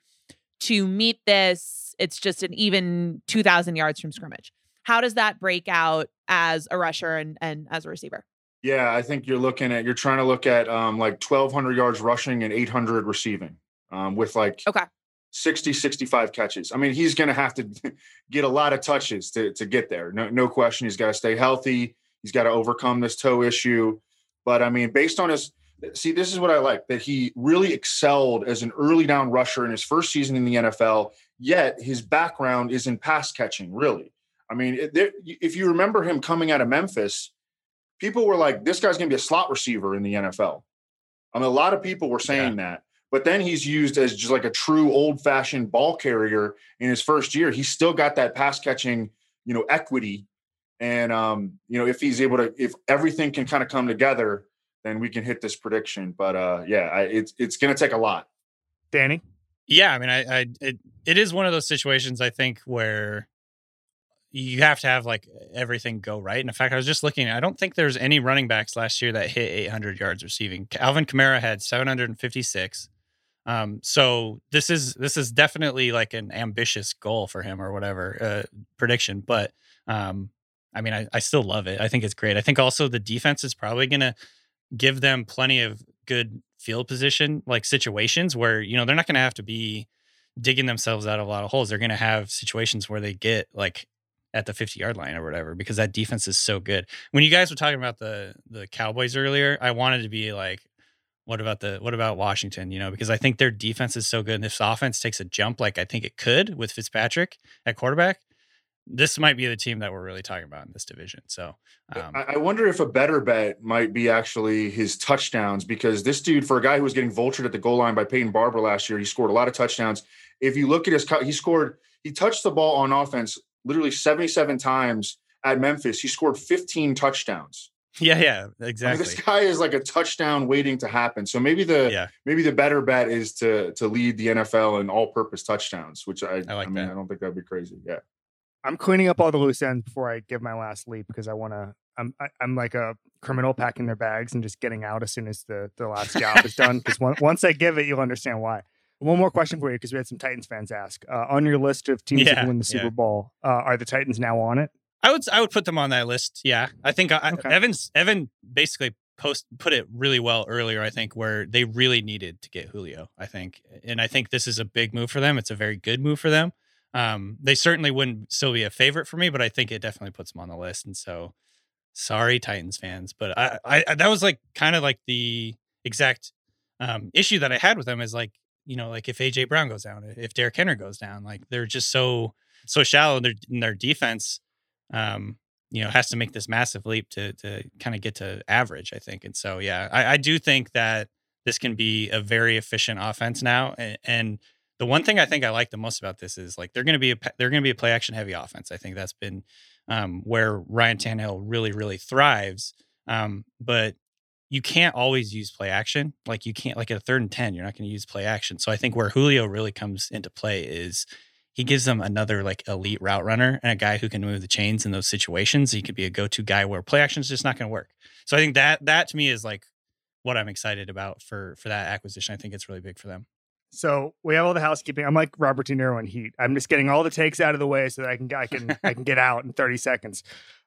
to meet this, it's just an even 2,000 yards from scrimmage. How does that break out as a rusher and, and as a receiver? Yeah, I think you're looking at you're trying to look at um, like 1,200 yards rushing and 800 receiving um, with like okay 60, 65 catches. I mean, he's going to have to get a lot of touches to, to get there. No, no question. He's got to stay healthy. He's got to overcome this toe issue. But I mean, based on his, see, this is what I like that he really excelled as an early down rusher in his first season in the NFL, yet his background is in pass catching, really. I mean, if you remember him coming out of Memphis, people were like, this guy's going to be a slot receiver in the NFL. I mean, a lot of people were saying yeah. that. But then he's used as just like a true old fashioned ball carrier in his first year. He's still got that pass catching, you know, equity. And um, you know, if he's able to, if everything can kind of come together, then we can hit this prediction. But uh, yeah, I, it's it's going to take a lot. Danny. Yeah, I mean, I, I it, it is one of those situations I think where you have to have like everything go right. And in fact, I was just looking. I don't think there's any running backs last year that hit 800 yards receiving. Alvin Kamara had 756. Um, so this is this is definitely like an ambitious goal for him or whatever uh, prediction. But um, I mean, I, I still love it. I think it's great. I think also the defense is probably going to give them plenty of good field position, like situations where you know they're not going to have to be digging themselves out of a lot of holes. They're going to have situations where they get like at the 50 yard line or whatever because that defense is so good. When you guys were talking about the the Cowboys earlier, I wanted to be like what about the what about Washington? You know, because I think their defense is so good. And this offense takes a jump, like I think it could with Fitzpatrick at quarterback, this might be the team that we're really talking about in this division. So um, I wonder if a better bet might be actually his touchdowns because this dude, for a guy who was getting vultured at the goal line by Peyton Barber last year, he scored a lot of touchdowns. If you look at his, he scored, he touched the ball on offense literally 77 times at Memphis. He scored 15 touchdowns. Yeah, yeah, exactly. I mean, this guy is like a touchdown waiting to happen. So maybe the yeah. maybe the better bet is to to lead the NFL in all-purpose touchdowns, which I, I, like I mean, that. I don't think that'd be crazy. Yeah. I'm cleaning up all the loose ends before I give my last leap because I want to. I'm I, am i am like a criminal packing their bags and just getting out as soon as the the last job is done. Because once I give it, you'll understand why. One more question for you because we had some Titans fans ask uh, on your list of teams yeah, that win the Super yeah. Bowl. Uh, are the Titans now on it? I would I would put them on that list. Yeah, I think I, okay. Evans Evan basically post put it really well earlier. I think where they really needed to get Julio. I think, and I think this is a big move for them. It's a very good move for them. Um, they certainly wouldn't still be a favorite for me, but I think it definitely puts them on the list. And so, sorry Titans fans, but I, I that was like kind of like the exact um, issue that I had with them is like you know like if AJ Brown goes down, if Derrick Henry goes down, like they're just so so shallow in their, in their defense um, you know, has to make this massive leap to to kind of get to average, I think. And so, yeah, I, I do think that this can be a very efficient offense now. And, and, the one thing I think I like the most about this is like they're going to be a they're going to be a play action heavy offense. I think that's been um, where Ryan Tannehill really really thrives. Um, but you can't always use play action. Like you can't like at a third and ten, you're not going to use play action. So I think where Julio really comes into play is he gives them another like elite route runner and a guy who can move the chains in those situations. He could be a go-to guy where play action is just not going to work. So I think that that to me is like what I'm excited about for for that acquisition. I think it's really big for them. So we have all the housekeeping. I'm like Robert De Niro in Heat. I'm just getting all the takes out of the way so that I can I can I can get out in 30 seconds.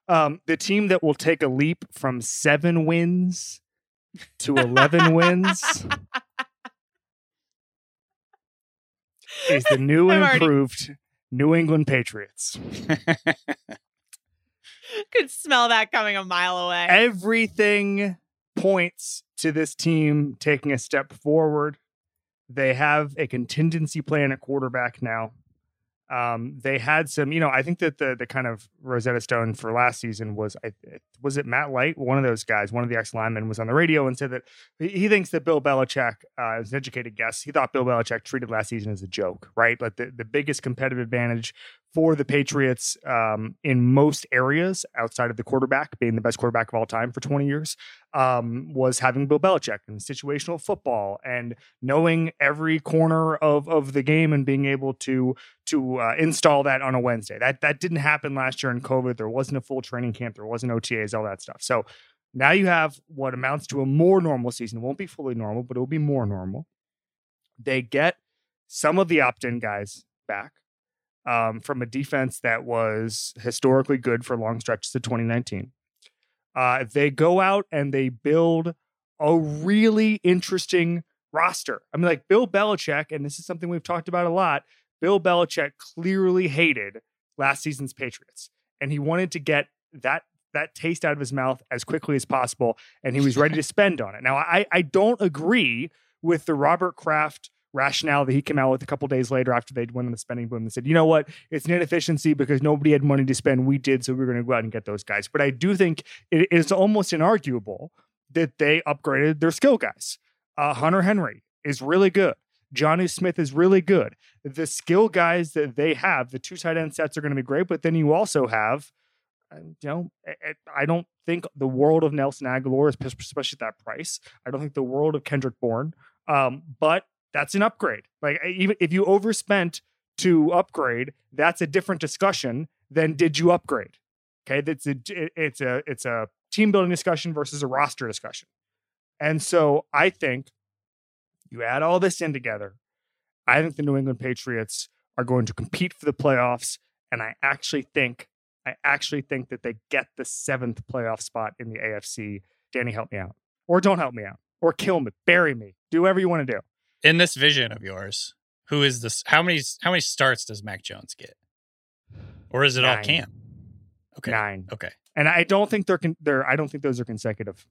Um, the team that will take a leap from seven wins to 11 wins is the new and already- improved New England Patriots. Could smell that coming a mile away. Everything points to this team taking a step forward. They have a contingency plan at quarterback now. Um, they had some, you know, I think that the the kind of Rosetta Stone for last season was, I was it Matt Light, one of those guys, one of the ex linemen, was on the radio and said that he- thinks that Bill Belichick, uh, as an educated guess, he thought Bill Belichick treated last season as a joke, right? Like the, the biggest competitive advantage for the Patriots um, in most areas outside of the quarterback being the best quarterback of all time for 20 years um, was having Bill Belichick and situational football and knowing every corner of, of the game and being able to to uh, install that on a Wednesday. That that didn't happen last year in COVID. There wasn't a full training camp. There wasn't OTAs, all that stuff. So now you have what amounts to a more normal season. It won't be fully normal, but it will be more normal. They get some of the opt-in guys back um, from a defense that was historically good for long stretches of 2019. Uh, they go out and they build a really interesting roster. I mean, like Bill Belichick, and this is something we've talked about a lot. Bill Belichick clearly hated last season's Patriots, and he wanted to get that that taste out of his mouth as quickly as possible, and he was ready to spend on it. Now, I I don't agree with the Robert Kraft rationale that he came out with a couple days later after they'd went on the spending boom and said, you know what, it's an inefficiency because nobody had money to spend. We did, so we are going to go out and get those guys. But I do think it is almost inarguable that they upgraded their skill guys. Uh, Hunter Henry is really good. Jonnu Smith is really good. The skill guys that they have, the two tight end sets are going to be great. But then you also have, uh, you know, I- don't think the world of Nelson Agholor, is, especially at that price. I don't think the world of Kendrick Bourne. Um, but that's an upgrade. Like even if you overspent to upgrade, that's a different discussion than did you upgrade. Okay, that's a it's a it's a team building discussion versus a roster discussion. And so I think you add all this in together. I think the New England Patriots are going to compete for the playoffs, and I actually think I actually think that they get the seventh playoff spot in the AFC. Danny, help me out, or don't help me out, or kill me, bury me, do whatever you want to do. In this vision of yours, who is this? How many how many starts does Mac Jones get, or is it all Nine. Cam? Okay, Nine. okay. And I don't think they're con- they're I don't think those are consecutive.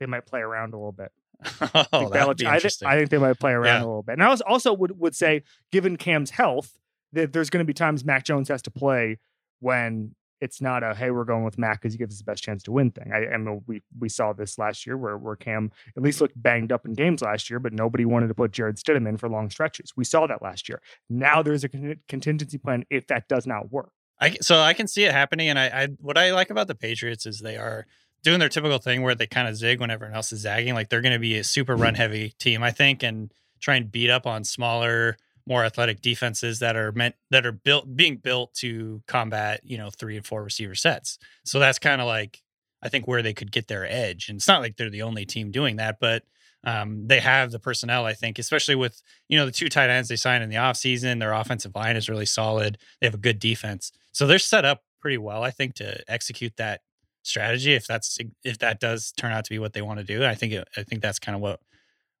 They might play around a little bit. oh, I think that'd be I, interesting. I think they might play around Yeah. a little bit. And I was also would would say, given Cam's health, that there's going to be times Mac Jones has to play when it's not a hey we're going with Mac because he gives us the best chance to win thing. I, I mean we we saw this last year where where Cam at least looked banged up in games last year, but nobody wanted to put Jarrett Stidham in for long stretches. We saw that last year. Now there's a con- contingency plan if that does not work. I so I can see it happening, and I, I what I like about the Patriots is they are doing their typical thing where they kind of zig when everyone else is zagging. Like they're going to be a super mm-hmm. run heavy team, I think, and try and beat up on smaller, more athletic defenses that are meant that are built being built to combat you know three and four receiver sets. So that's kind of like I think where they could get their edge, and it's not like they're the only team doing that, but. Um, they have the personnel, I think, especially with you know the two tight ends they signed in the offseason. Their offensive line is really solid. They have a good defense. So they're set up pretty well, I think, to execute that strategy if that's if that does turn out to be what they want to do. I think it, I think that's kind of what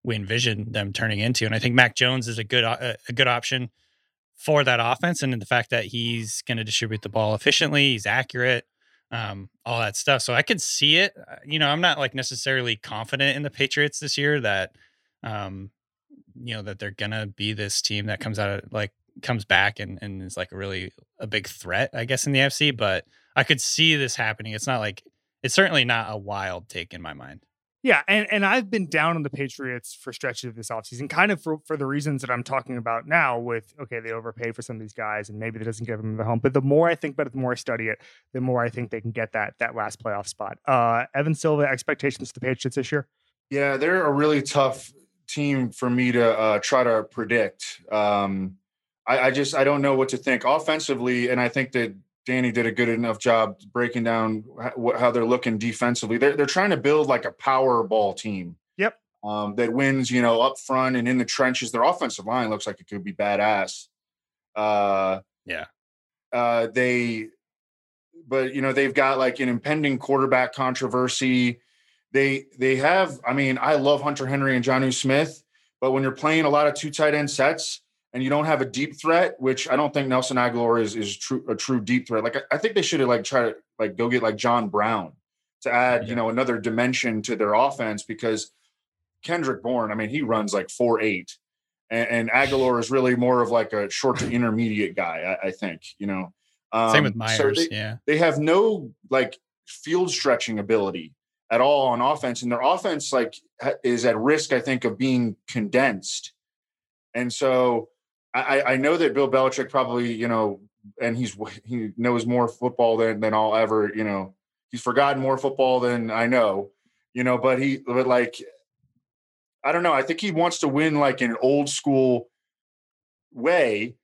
we envision them turning into, and I think Mac Jones is a good o- a good option for that offense, and the fact that he's going to distribute the ball efficiently, he's accurate, um, all that stuff. So I could see it. Uh, You know, I'm not like necessarily confident in the Patriots this year that, um, you know, that they're gonna be this team that comes out of like comes back and, and is like really a big threat, I guess, in the FC. But I could see this happening. It's not like it's certainly not a wild take in my mind. Yeah, and, and I've been down on the Patriots for stretches of this offseason, kind of for, for the reasons that I'm talking about now with, okay, they overpaid for some of these guys and maybe that doesn't give them the home. But the more I think about it, the more I study it, the more I think they can get that that last playoff spot. Uh, Evan Silva, expectations for the Patriots this year? Yeah, they're a really tough team for me to uh, try to predict. Um, I, I just I don't know what to think offensively, and I think that Danny did a good enough job breaking down how, how they're looking defensively. They're they're trying to build like a power ball team. Yep. um, that wins, you know, up front and in the trenches. Their offensive line looks like it could be badass. Uh, Yeah. uh, they, but you know, they've got like an impending quarterback controversy. They they have. I mean, I love Hunter Henry and Jonnu Smith, but when you're playing a lot of two tight end sets and you don't have a deep threat, which I don't think Nelson Agholor is is true a true deep threat. Like I, I think they should have like try to like go get like John Brown to add you know another dimension to their offense because Kendrick Bourne, I mean, he runs like four eight, and, and Agholor is really more of like a short to intermediate guy. I, I think you know. Um, Same with so Meyers. they- yeah. they have no like field stretching ability at all on offense and their offense like is at risk i think of being condensed and so i i know that bill belichick probably you know and he's he knows more football than than i'll ever you know he's forgotten more football than i know you know but he but like i don't know i think he wants to win like an old school way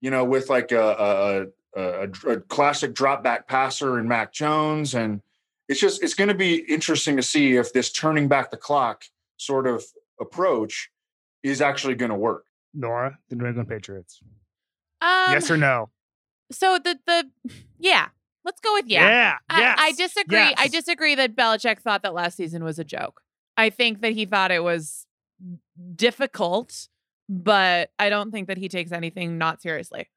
you know with like a a, a, a, classic drop back passer in Mac Jones. And it's just, it's going to be interesting to see if this turning back the clock sort of approach is actually going to work. Nora, the New England Patriots. Um, yes or no? So the the yeah, let's go with yeah. Yeah. I, yes, I disagree. I disagree that Belichick thought that last season was a joke. I think that he thought it was difficult, but I don't think that he takes anything not seriously.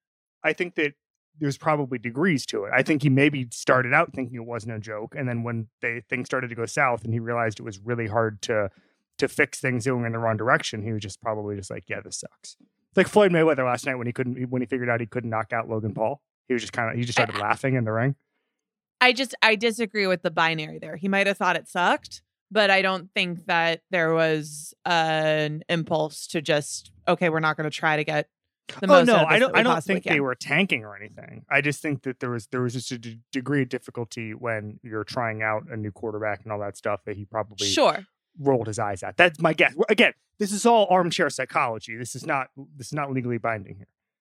I think that there's probably degrees to it. I think he maybe started out thinking it wasn't a joke, and then when they things started to go south, and he realized it was really hard to to fix things going in the wrong direction, he was just probably just like, "Yeah, this sucks." Like Floyd Mayweather last night when he couldn't when he figured out he couldn't knock out Logan Paul. He was just kind of he just started laughing in the ring. I just I disagree with the binary there. He might have thought it sucked, but I don't think that there was an impulse to just okay, we're not going to try to get the oh most. no, out of I don't. I don't think can. they were tanking or anything. I just think that there was there was just a d- degree of difficulty when you're trying out a new quarterback and all that stuff that he probably sure. Rolled his eyes at. That's my guess. Again, this is all armchair psychology. This is not this is not legally binding here.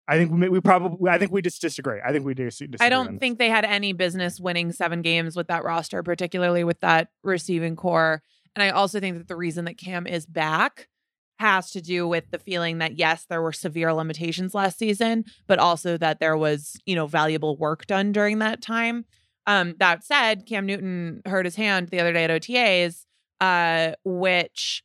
I think we, we probably I think we just disagree. I think we dis- disagree. I don't think they had any business winning seven games with that roster, particularly with that receiving corps. And I also think that the reason that Cam is back has to do with the feeling that yes, there were severe limitations last season, but also that there was, you know, valuable work done during that time. Um, that said, Cam Newton hurt his hand the other day at OTAs, uh, which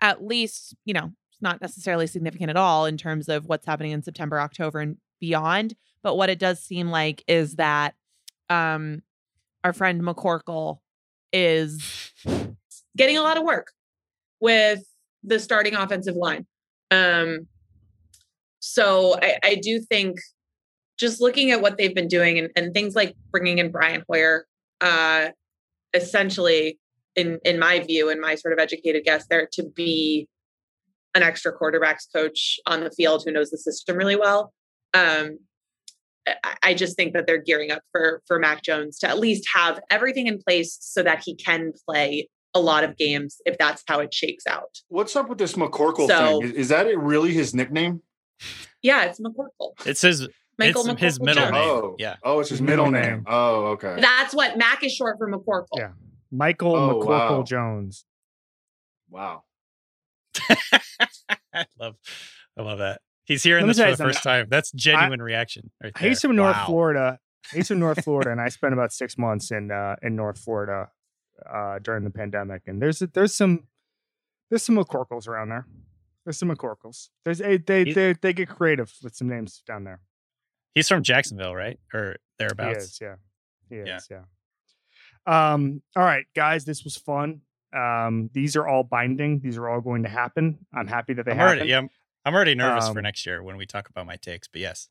at least, you know, it's not necessarily significant at all in terms of what's happening in September, October, and beyond. But what it does seem like is that um, our friend McCorkle is getting a lot of work with the starting offensive line. Um, so I, I do think just looking at what they've been doing and, and things like bringing in Brian Hoyer, uh, essentially, in in my view and my sort of educated guess, there to be an extra quarterbacks coach on the field who knows the system really well. Um, I- I just think that they're gearing up for for Mac Jones to at least have everything in place so that he can play a lot of games if that's how it shakes out. What's up with this McCorkle So- thing? Is, is that it really his nickname? Yeah, it's McCorkle. It's his Michael it's his McCorkle middle Jones. name. Oh, Yeah. Oh, it's his His middle, middle name. name. Oh, okay. That's what Mac is short for McCorkle. Yeah. Michael Oh, McCorkle wow. Jones. Wow. I love I love that. He's hearing Let this for the first time. That's genuine reaction. Right there. He's from North Wow. Florida. He's from North Florida, and I spent about six months in uh, in North Florida uh, during the pandemic. And there's there's some there's some McCorkles around there. There's some McCorkles. There's a, they He- they they get creative with some names down there. He's from Jacksonville, right? Or He thereabouts. is, yeah, he Yeah. is, yeah. Um. All right, guys, this was fun. Um. These are all binding. These are all going to happen. I'm happy that they I'm happen. already yeah, I'm, I'm already nervous for Um, next year when we talk about my takes, but yes.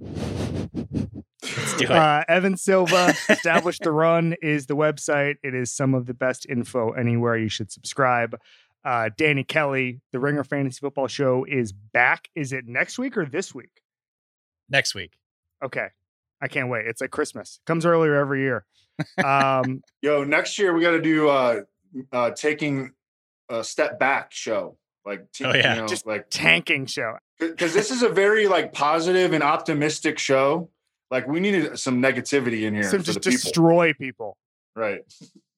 Let's do it. Uh, Evan Silva, Establish the Run is the website. It is some of the best info anywhere. You should subscribe. Uh, Danny Kelly, the Ringer Fantasy Football Show is back. Is it next week or this week? next week. Okay, I can't wait. It's like Christmas. Comes earlier every year. Um, Yo, next year we got to do uh, uh, taking a step back show. Like, t- Oh, yeah. you know, Just like tanking show. because this is a very like positive and optimistic show. Like, we needed some negativity in here So for just the people. destroy people. right.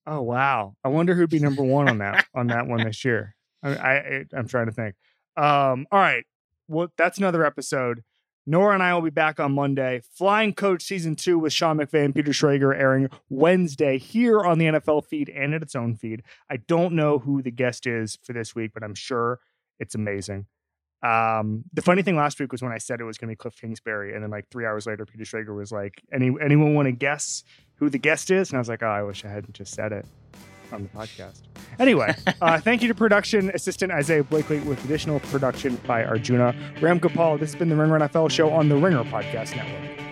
Oh wow! I wonder who'd be number one on that on that one this year. I, I I'm trying to think. Um, all right. Well, that's another episode. Nora and I will be back on Monday. Flying Coach Season 2 with Sean McVay and Peter Schrager airing Wednesday here on the NFL feed and at its own feed. I don't know who the guest is for this week, but I'm sure it's amazing. Um, the funny thing last week was when I said it was going to be Cliff Kingsbury, and then like three hours later, Peter Schrager was like, "Any anyone want to guess who the guest is?" And I was like, "Oh, I wish I hadn't just said it." On the podcast. Anyway, uh, thank you to production assistant Isaiah Blakely with additional production by Arjuna Ramgopal. This has been the Ringer NFL show on the Ringer Podcast Network.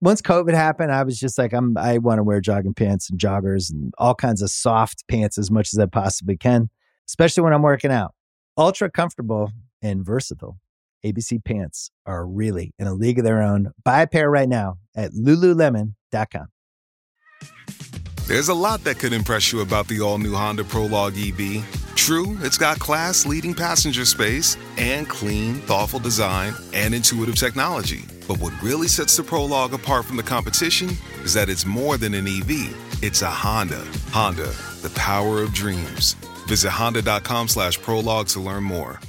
once COVID happened, I was just like, I'm I want to wear jogging pants and joggers and all kinds of soft pants as much as I possibly can, especially when I'm working out. Ultra comfortable and versatile. ABC pants are really in a league of their own. Buy a pair right now at lululemon.com. There's a lot that could impress you about the all new Honda Prologue EV. True, it's got class leading passenger space and clean, thoughtful design and intuitive technology. But what really sets the Prologue apart from the competition is that it's more than an EV. It's a Honda. Honda, the power of dreams. Visit honda.com slash prologue to learn more.